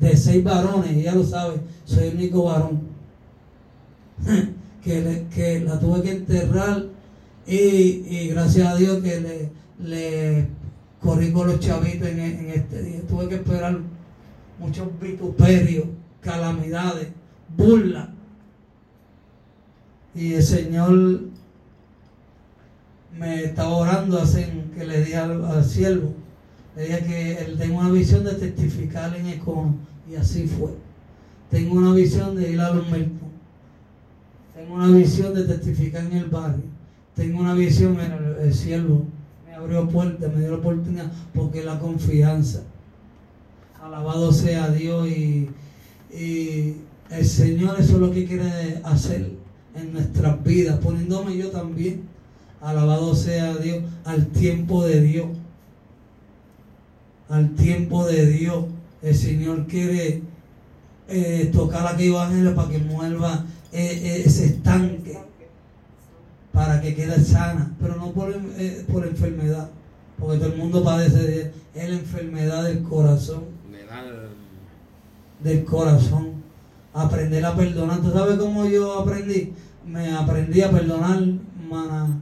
Speaker 1: De seis varones, ella lo sabe, soy el único varón. que, que la tuve que enterrar y, y gracias a Dios que le, le corrí con los chavitos en, en este día. Tuve que esperar muchos vituperios, calamidades, burlas. Y el Señor me estaba orando hace que le dije al, al siervo, dije que él tengo una visión de testificar en Econo y así fue. Tengo una visión de ir a los mercados. Tengo una visión de testificar en el barrio. Tengo una visión en el, el siervo. Me abrió puertas, me dio la oportunidad porque la confianza. Alabado sea Dios y, y el Señor eso es lo que quiere hacer en nuestras vidas, poniéndome yo también. Alabado sea Dios al tiempo de Dios. Al tiempo de Dios. El Señor quiere eh, tocar aquellos ángeles para que mueva eh, ese estanque. Para que quede sana. Pero no por, eh, por enfermedad. Porque todo el mundo padece de es la enfermedad del corazón. Del corazón. Aprender a perdonar. ¿Tú sabes cómo yo aprendí? Me aprendí a perdonar, mana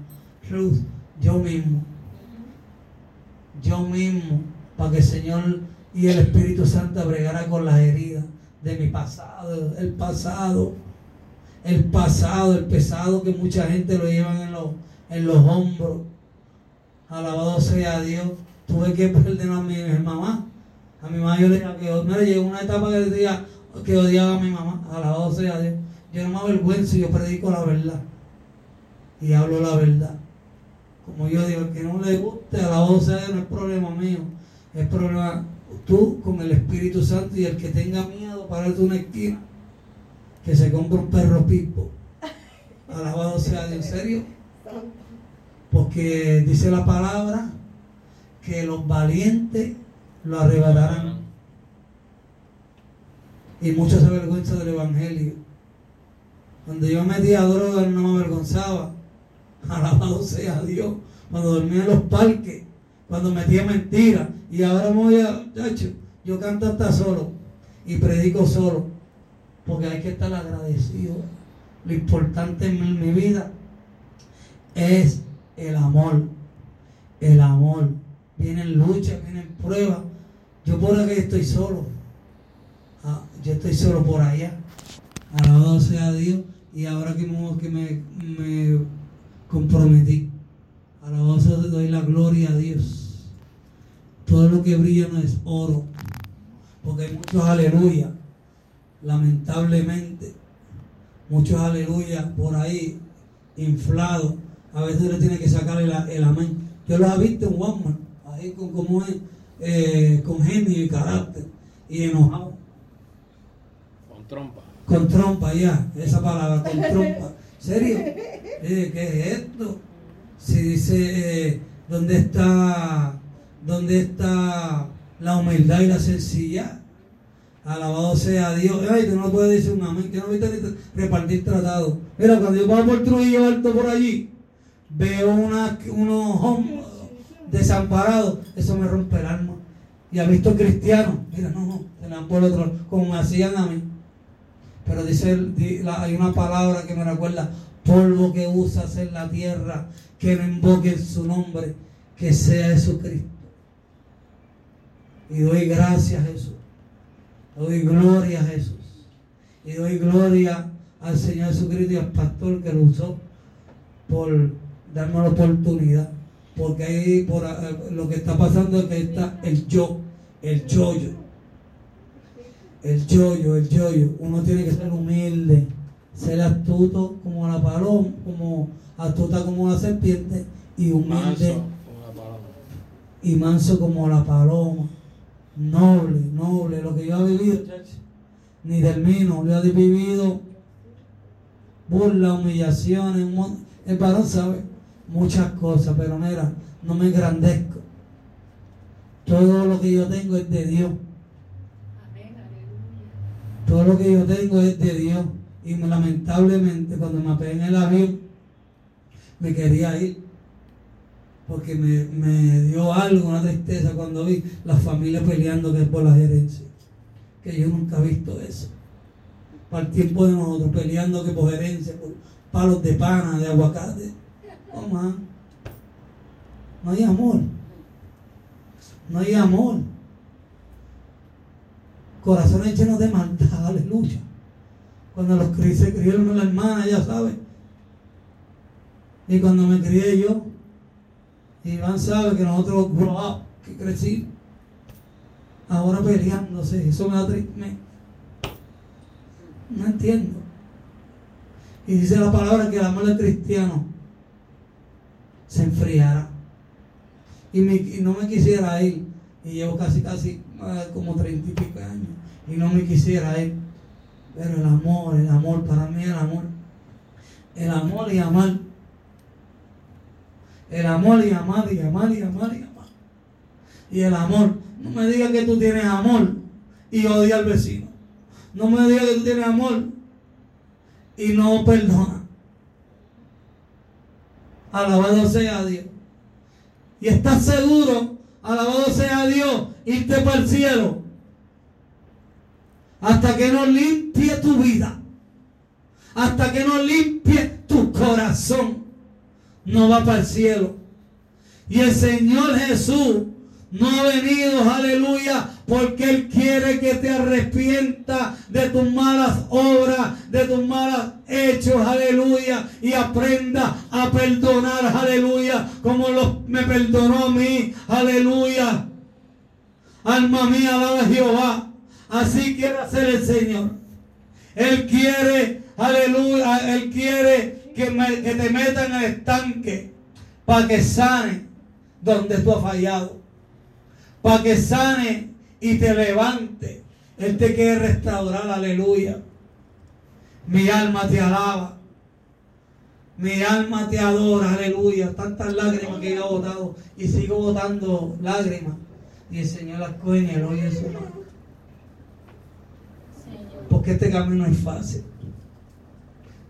Speaker 1: Ruth, yo mismo. Yo mismo. Para que el Señor y el Espíritu Santo bregara con las heridas de mi pasado. El pasado. El pasado, el pesado que mucha gente lo llevan en los, en los hombros. Alabado sea Dios. Tuve que perdonar a mi, mamá. A mi mamá yo le dije que me llegó una etapa que decía que odiaba a mi mamá. Alabado sea Dios. Yo no me avergüenzo, yo predico la verdad. Y hablo la verdad. Como yo digo, el que no le guste, alabado sea Dios, no es problema mío. Es problema tú con el Espíritu Santo y el que tenga miedo, pararte una esquina, que se compre un perro pipo. Alabado sea Dios, ¿en serio? Porque dice la palabra que los valientes lo arrebatarán. Y muchos se avergüenzan del Evangelio. Cuando yo metía droga no me avergonzaba. Alabado sea Dios. Cuando dormía en los parques, cuando metía mentiras. Y ahora voy a, chacho, yo canto hasta solo y predico solo. Porque hay que estar agradecido. Lo importante en mi vida es el amor. El amor. Vienen luchas, vienen pruebas. Yo por aquí estoy solo. Ah, yo estoy solo por allá. Alabado sea Dios. Y ahora que me, que me, me comprometí. Alabado sea doy la gloria a Dios. Todo lo que brilla no es oro. Porque hay muchos aleluya. Lamentablemente. Muchos aleluya por ahí inflados. A veces le tiene que sacar el, el amén. Yo los he visto en Walmart. Ahí con como es, eh, con genio y carácter. Y enojado.
Speaker 3: Con trompa.
Speaker 1: Con trompa ya, esa palabra, con trompa. ¿Serio? Eh, ¿Qué es esto? Si dice, eh, ¿dónde está, dónde está la humildad y la sencillez? Alabado sea Dios. Ay, tú no puedes decir un amén, que no viste repartir tratados. Mira, cuando yo paso por Trujillo Alto por allí, veo una, unos hombres desamparados, eso me rompe el alma. Y ha visto cristianos, mira, no, no, se dan por otro lado, como me hacían a mí. Pero dice, hay una palabra que me recuerda, polvo que usas en la tierra, que no invoque su nombre, que sea Jesucristo. Y doy gracias a Jesús. Doy gloria a Jesús. Y doy gloria al Señor Jesucristo y al pastor que lo usó por darme la oportunidad. Porque ahí por, eh, lo que está pasando es que está el yo, el yoyo. El yoyo, el yoyo. Uno tiene que ser humilde, ser astuto como la paloma, como astuta como la serpiente y humilde
Speaker 3: Manso, como la paloma.
Speaker 1: y manso como la paloma. Noble, noble, lo que yo he vivido, chacho. Ni termino, yo he vivido burla, humillaciones, el varón sabe muchas cosas, pero mira, no me engrandezco. Todo lo que yo tengo es de Dios. Todo lo que yo tengo es de Dios. Y lamentablemente cuando me apegué en el avión, me quería ir. Porque me, me dio algo, una tristeza cuando vi las familias peleando que por la gerencia. Que yo nunca he visto eso. Para el tiempo de nosotros peleando que por gerencia, por palos de pana, de aguacate. No man. No hay amor. No hay amor corazones llenos de maldad, aleluya. Cuando los se criaron la hermana, ya sabe. Y cuando me crié yo, Iván sabe que nosotros up, que crecí, ahora peleándose, eso me da triste. No entiendo. Y dice la palabra que el amor del cristiano se enfriará. Y, me- y no me quisiera ir. Y llevo casi, casi ah, como treinta y pico años. Y no me quisiera ir. Pero el amor, el amor, para mí el amor. El amor y amar. El amor y amar y amar y amar y amar. Y el amor. No me digas que tú tienes amor y odias al vecino. No me digas que tú tienes amor y no perdona. Alabado sea Dios. Y estás seguro, alabado sea Dios, irte para el cielo. Hasta que no limpie tu vida. Hasta que no limpie tu corazón. No va para el cielo. Y el Señor Jesús no ha venido, aleluya, porque Él quiere que te arrepientas de tus malas obras, de tus malos hechos, aleluya, y aprenda a perdonar, aleluya, como los, me perdonó a mí, aleluya. Alma mía, alaba Jehová. Así quiere hacer el Señor. Él quiere, aleluya, Él quiere que, me- que te metan al estanque para que sane donde tú has fallado. Para que sane y te levante. Él te quiere restaurar, aleluya. Mi alma te alaba. Mi alma te adora, aleluya. Tantas lágrimas que yo he botado y sigo botando lágrimas. Y el Señor las coge en el hoyo de su mano. Porque este camino es fácil.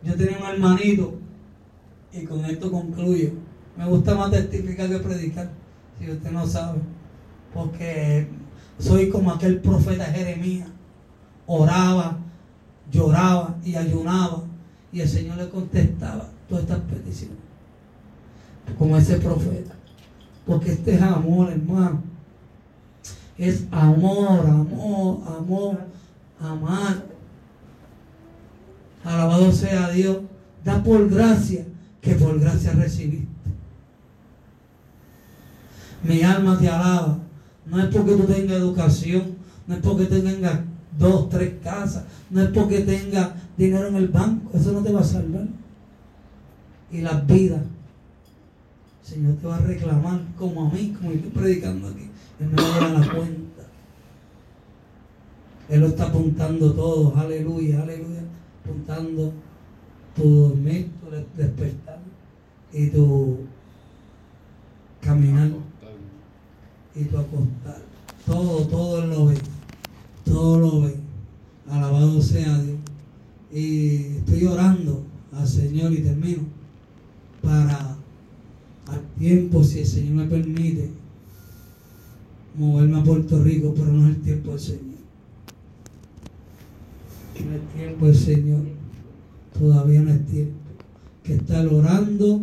Speaker 1: Yo tenía un hermanito, y con esto concluyo. Me gusta más testificar que predicar, si usted no sabe. Porque soy como aquel profeta Jeremías. Oraba, lloraba y ayunaba. Y el Señor le contestaba todas estas peticiones. Como ese profeta. Porque este es amor, hermano. Es amor, amor, amor, amar. Alabado sea Dios. Da por gracia que por gracia recibiste. Mi alma te alaba. No es porque tú tengas educación, no es porque tengas dos, tres casas, no es porque tengas dinero en el banco. Eso no te va a salvar. Y las vidas. El Señor te va a reclamar como a mí, como estoy predicando aquí. Él me va a dar la cuenta. Él lo está apuntando todo. Aleluya, aleluya. Apuntando tu dormir, tu de- despertar y tu caminar y tu acostar. Todo, todo lo ve. Todo lo ve. Alabado sea Dios. Y estoy orando al Señor y termino para al tiempo, si el Señor me permite, moverme a Puerto Rico, pero no es el tiempo del Señor. No es el tiempo del Señor. Todavía no es tiempo. Que estar orando,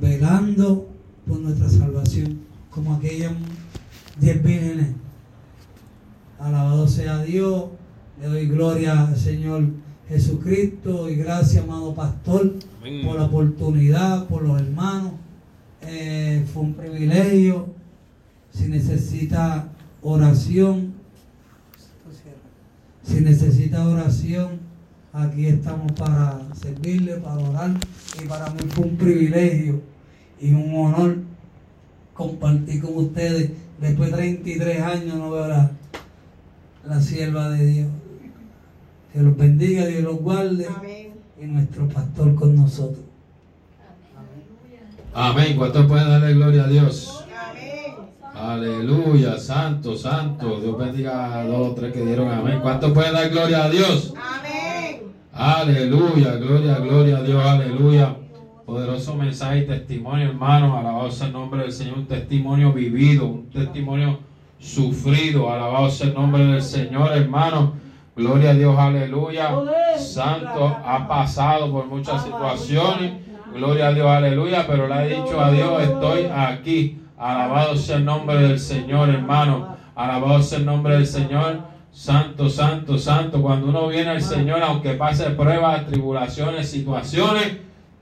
Speaker 1: velando por nuestra salvación, como aquellas diez vírgenes. Alabado sea Dios, Le doy gloria al Señor Jesucristo y gracias, amado pastor,
Speaker 3: Amén.
Speaker 1: por la oportunidad, por los hermanos. Eh, fue un privilegio. Si necesita oración, si necesita oración, aquí estamos para servirle, para orar. Y para mí fue un privilegio y un honor compartir con ustedes. Después de 33 años no veo la, la sierva de Dios. Que los bendiga, Dios los guarde.
Speaker 4: Amén.
Speaker 1: Y nuestro pastor con nosotros.
Speaker 3: Amén. ¿Cuántos pueden darle gloria a Dios? Aleluya, santo, santo. Dios bendiga a dos o tres que dieron amén. ¿Cuántos pueden dar gloria a Dios?
Speaker 4: Amén.
Speaker 3: Aleluya, gloria, gloria a Dios, aleluya. Poderoso mensaje y testimonio, hermano. Alabado sea el nombre del Señor. Un testimonio vivido, un testimonio sufrido. Alabado sea el nombre del Señor, hermano. Gloria a Dios, aleluya. Santo ha pasado por muchas situaciones. Gloria a Dios, aleluya. Pero le ha dicho a Dios, estoy aquí. Alabado sea el nombre del Señor, hermano. Alabado sea el nombre del Señor. Santo, santo, santo. Cuando uno viene al Señor, aunque pase pruebas, tribulaciones, situaciones,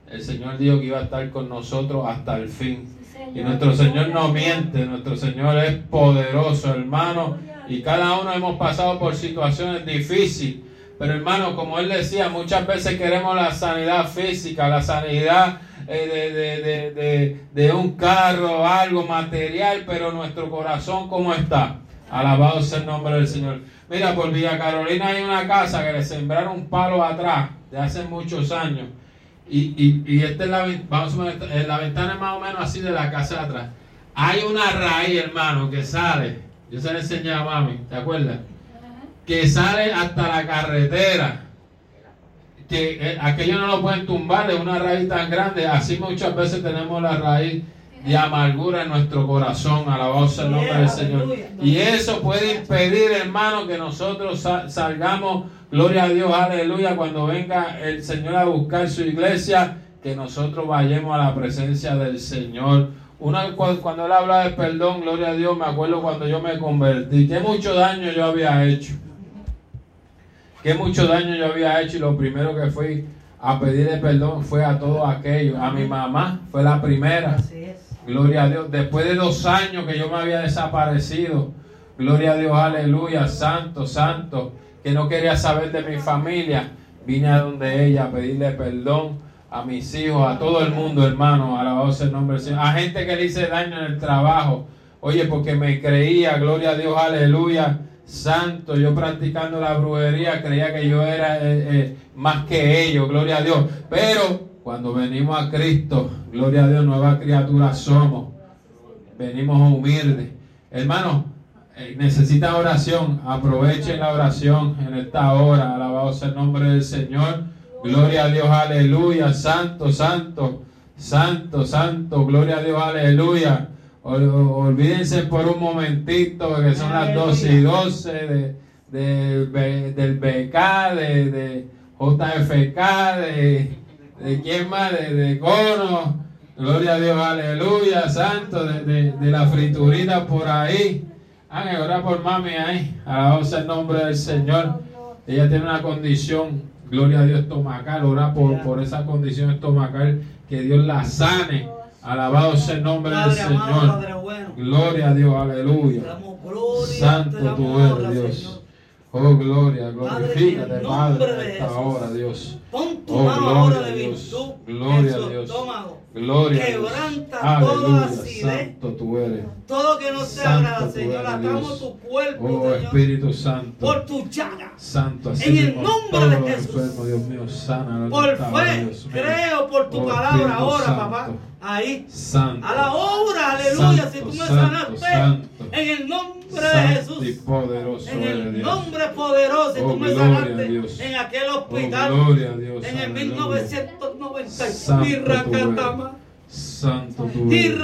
Speaker 3: el Señor dijo que iba a estar con nosotros hasta el fin. Y nuestro Señor no miente, nuestro Señor es poderoso, hermano. Y cada uno hemos pasado por situaciones difíciles. Pero hermano, como él decía, muchas veces queremos la sanidad física, la sanidad de, de- de- de- de un carro, algo material, pero nuestro corazón, ¿cómo está? Alabado sea el nombre del Señor. Mira, por Villa Carolina hay una casa que le sembraron un palo atrás de hace muchos años. Y, y, y esta es la, vamos a eh, la ventana es más o menos así de la casa de atrás. Hay una raíz, hermano, que sale. Yo se la enseñé a mami, ¿te acuerdas? Que sale hasta la carretera. Que eh, aquello no lo pueden tumbar, es una raíz tan grande. Así muchas veces tenemos la raíz de amargura en nuestro corazón. Alabado sea el nombre del Señor. Y eso puede impedir, hermano, que nosotros sa- salgamos, gloria a Dios, aleluya, cuando venga el Señor a buscar su iglesia, que nosotros vayamos a la presencia del Señor. Una, cu- cuando él habla de perdón, gloria a Dios, me acuerdo cuando yo me convertí, que mucho daño yo había hecho. Que mucho daño yo había hecho y lo primero que fui a pedirle perdón fue a todo aquello. A mi mamá fue la primera.
Speaker 1: Así es.
Speaker 3: Gloria a Dios. Después de dos años que yo me había desaparecido. Gloria a Dios, aleluya. Santo, santo. Que no quería saber de mi familia. Vine a donde ella a pedirle perdón a mis hijos, a todo el mundo, hermano. Alabado sea el nombre del Señor. A gente que le hice daño en el trabajo. Oye, porque me creía, gloria a Dios, aleluya. Santo, yo practicando la brujería creía que yo era eh, eh, más que ellos, gloria a Dios. Pero cuando venimos a Cristo, gloria a Dios, nueva criatura somos. Venimos humildes. Hermano, eh, necesita oración. Aprovechen la oración en esta hora. Alabado sea el nombre del Señor. Gloria a Dios, aleluya. Santo, santo, santo, santo. Gloria a Dios, aleluya. Ol- Olvídense por un momentito que son las 12 y 12 de, de- de- del BK, de, de JFK, de, de quién más, de, de Cono. Gloria a Dios, aleluya, santo, de, de- de la friturita por ahí. Ángel, ora por mami ahí. Alabado sea el nombre del Señor. Ella tiene una condición, gloria a Dios, estomacal. Ora por, por esa condición estomacal, que Dios la sane. Alabado sea el nombre del
Speaker 1: amado,
Speaker 3: Señor.
Speaker 1: Padre bueno.
Speaker 3: Gloria a Dios, aleluya. Santo
Speaker 1: honra,
Speaker 3: eres, Dios.
Speaker 1: Señor.
Speaker 3: Oh, gloria,
Speaker 1: Padre,
Speaker 3: glorifícate,
Speaker 1: nombre
Speaker 3: Padre,
Speaker 1: de
Speaker 3: esta hora, Dios.
Speaker 1: Pon tu
Speaker 3: Oh,
Speaker 1: mano ahora de
Speaker 3: Dios.
Speaker 1: virtud
Speaker 3: Gloria a Dios.
Speaker 1: estómago.
Speaker 3: Gloria a Dios.
Speaker 1: Quebranta toda
Speaker 3: Aleluya,
Speaker 1: acidez.
Speaker 3: santo tú eres.
Speaker 1: Todo que no sea agrada, Señor, atamos
Speaker 3: Dios.
Speaker 1: tu cuerpo,
Speaker 3: Oh,
Speaker 1: Señor,
Speaker 3: Espíritu Santo.
Speaker 1: por tu llaga.
Speaker 3: Santo, así
Speaker 1: En el nombre de Jesús.
Speaker 3: enfermos, Dios mío, sana
Speaker 1: Por fe, creo por tu
Speaker 3: Oh,
Speaker 1: palabra ahora,
Speaker 3: Santo.
Speaker 1: papá. Ahí.
Speaker 3: Santo.
Speaker 1: A la obra, aleluya.
Speaker 3: Santo,
Speaker 1: si tú me sanaste, en el nombre de
Speaker 3: Santo y
Speaker 1: Jesús.
Speaker 3: poderoso
Speaker 1: En el nombre poderoso,
Speaker 3: Oh,
Speaker 1: tú me
Speaker 3: a
Speaker 1: sanaste en aquel
Speaker 3: Oh,
Speaker 1: hospital.
Speaker 3: a Dios.
Speaker 1: En el
Speaker 3: aleluya.
Speaker 1: 1990.
Speaker 3: Santo
Speaker 1: Y
Speaker 3: tú
Speaker 1: racatama.
Speaker 3: Santo tú eres.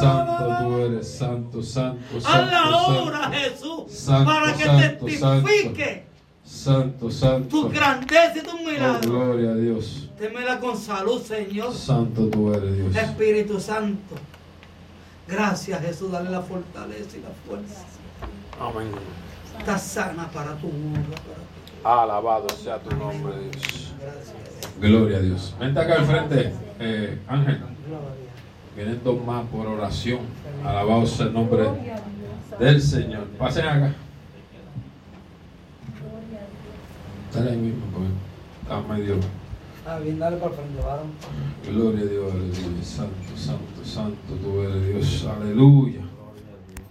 Speaker 3: Santo tú eres. Santo, santo,
Speaker 1: A
Speaker 3: santo.
Speaker 1: la
Speaker 3: santo.
Speaker 1: obra, Jesús,
Speaker 3: Santo,
Speaker 1: para que
Speaker 3: santo,
Speaker 1: testifique
Speaker 3: Santo, santo.
Speaker 1: tu grandeza y tu
Speaker 3: Oh,
Speaker 1: milagro.
Speaker 3: gloria a Dios.
Speaker 1: Démela con salud, Señor.
Speaker 3: Santo tú eres Dios.
Speaker 1: Espíritu Santo. Gracias, Jesús. Dale la fortaleza y la fuerza.
Speaker 3: Amén.
Speaker 1: está sana para tu honra. Para tu...
Speaker 3: Alabado sea tu nombre, Dios.
Speaker 1: Gracias.
Speaker 3: Gloria a Dios. Vente acá al frente, eh, Ángel.
Speaker 1: Gloria a Dios.
Speaker 3: Vienen dos más por oración. Alabado sea el nombre del Señor. Pasen acá. Dale ahí mismo, porque está medio.
Speaker 1: Ah, bien, dale para frente.
Speaker 3: Gloria a Dios, aleluya. Santo, santo, santo, tú eres Dios. Aleluya.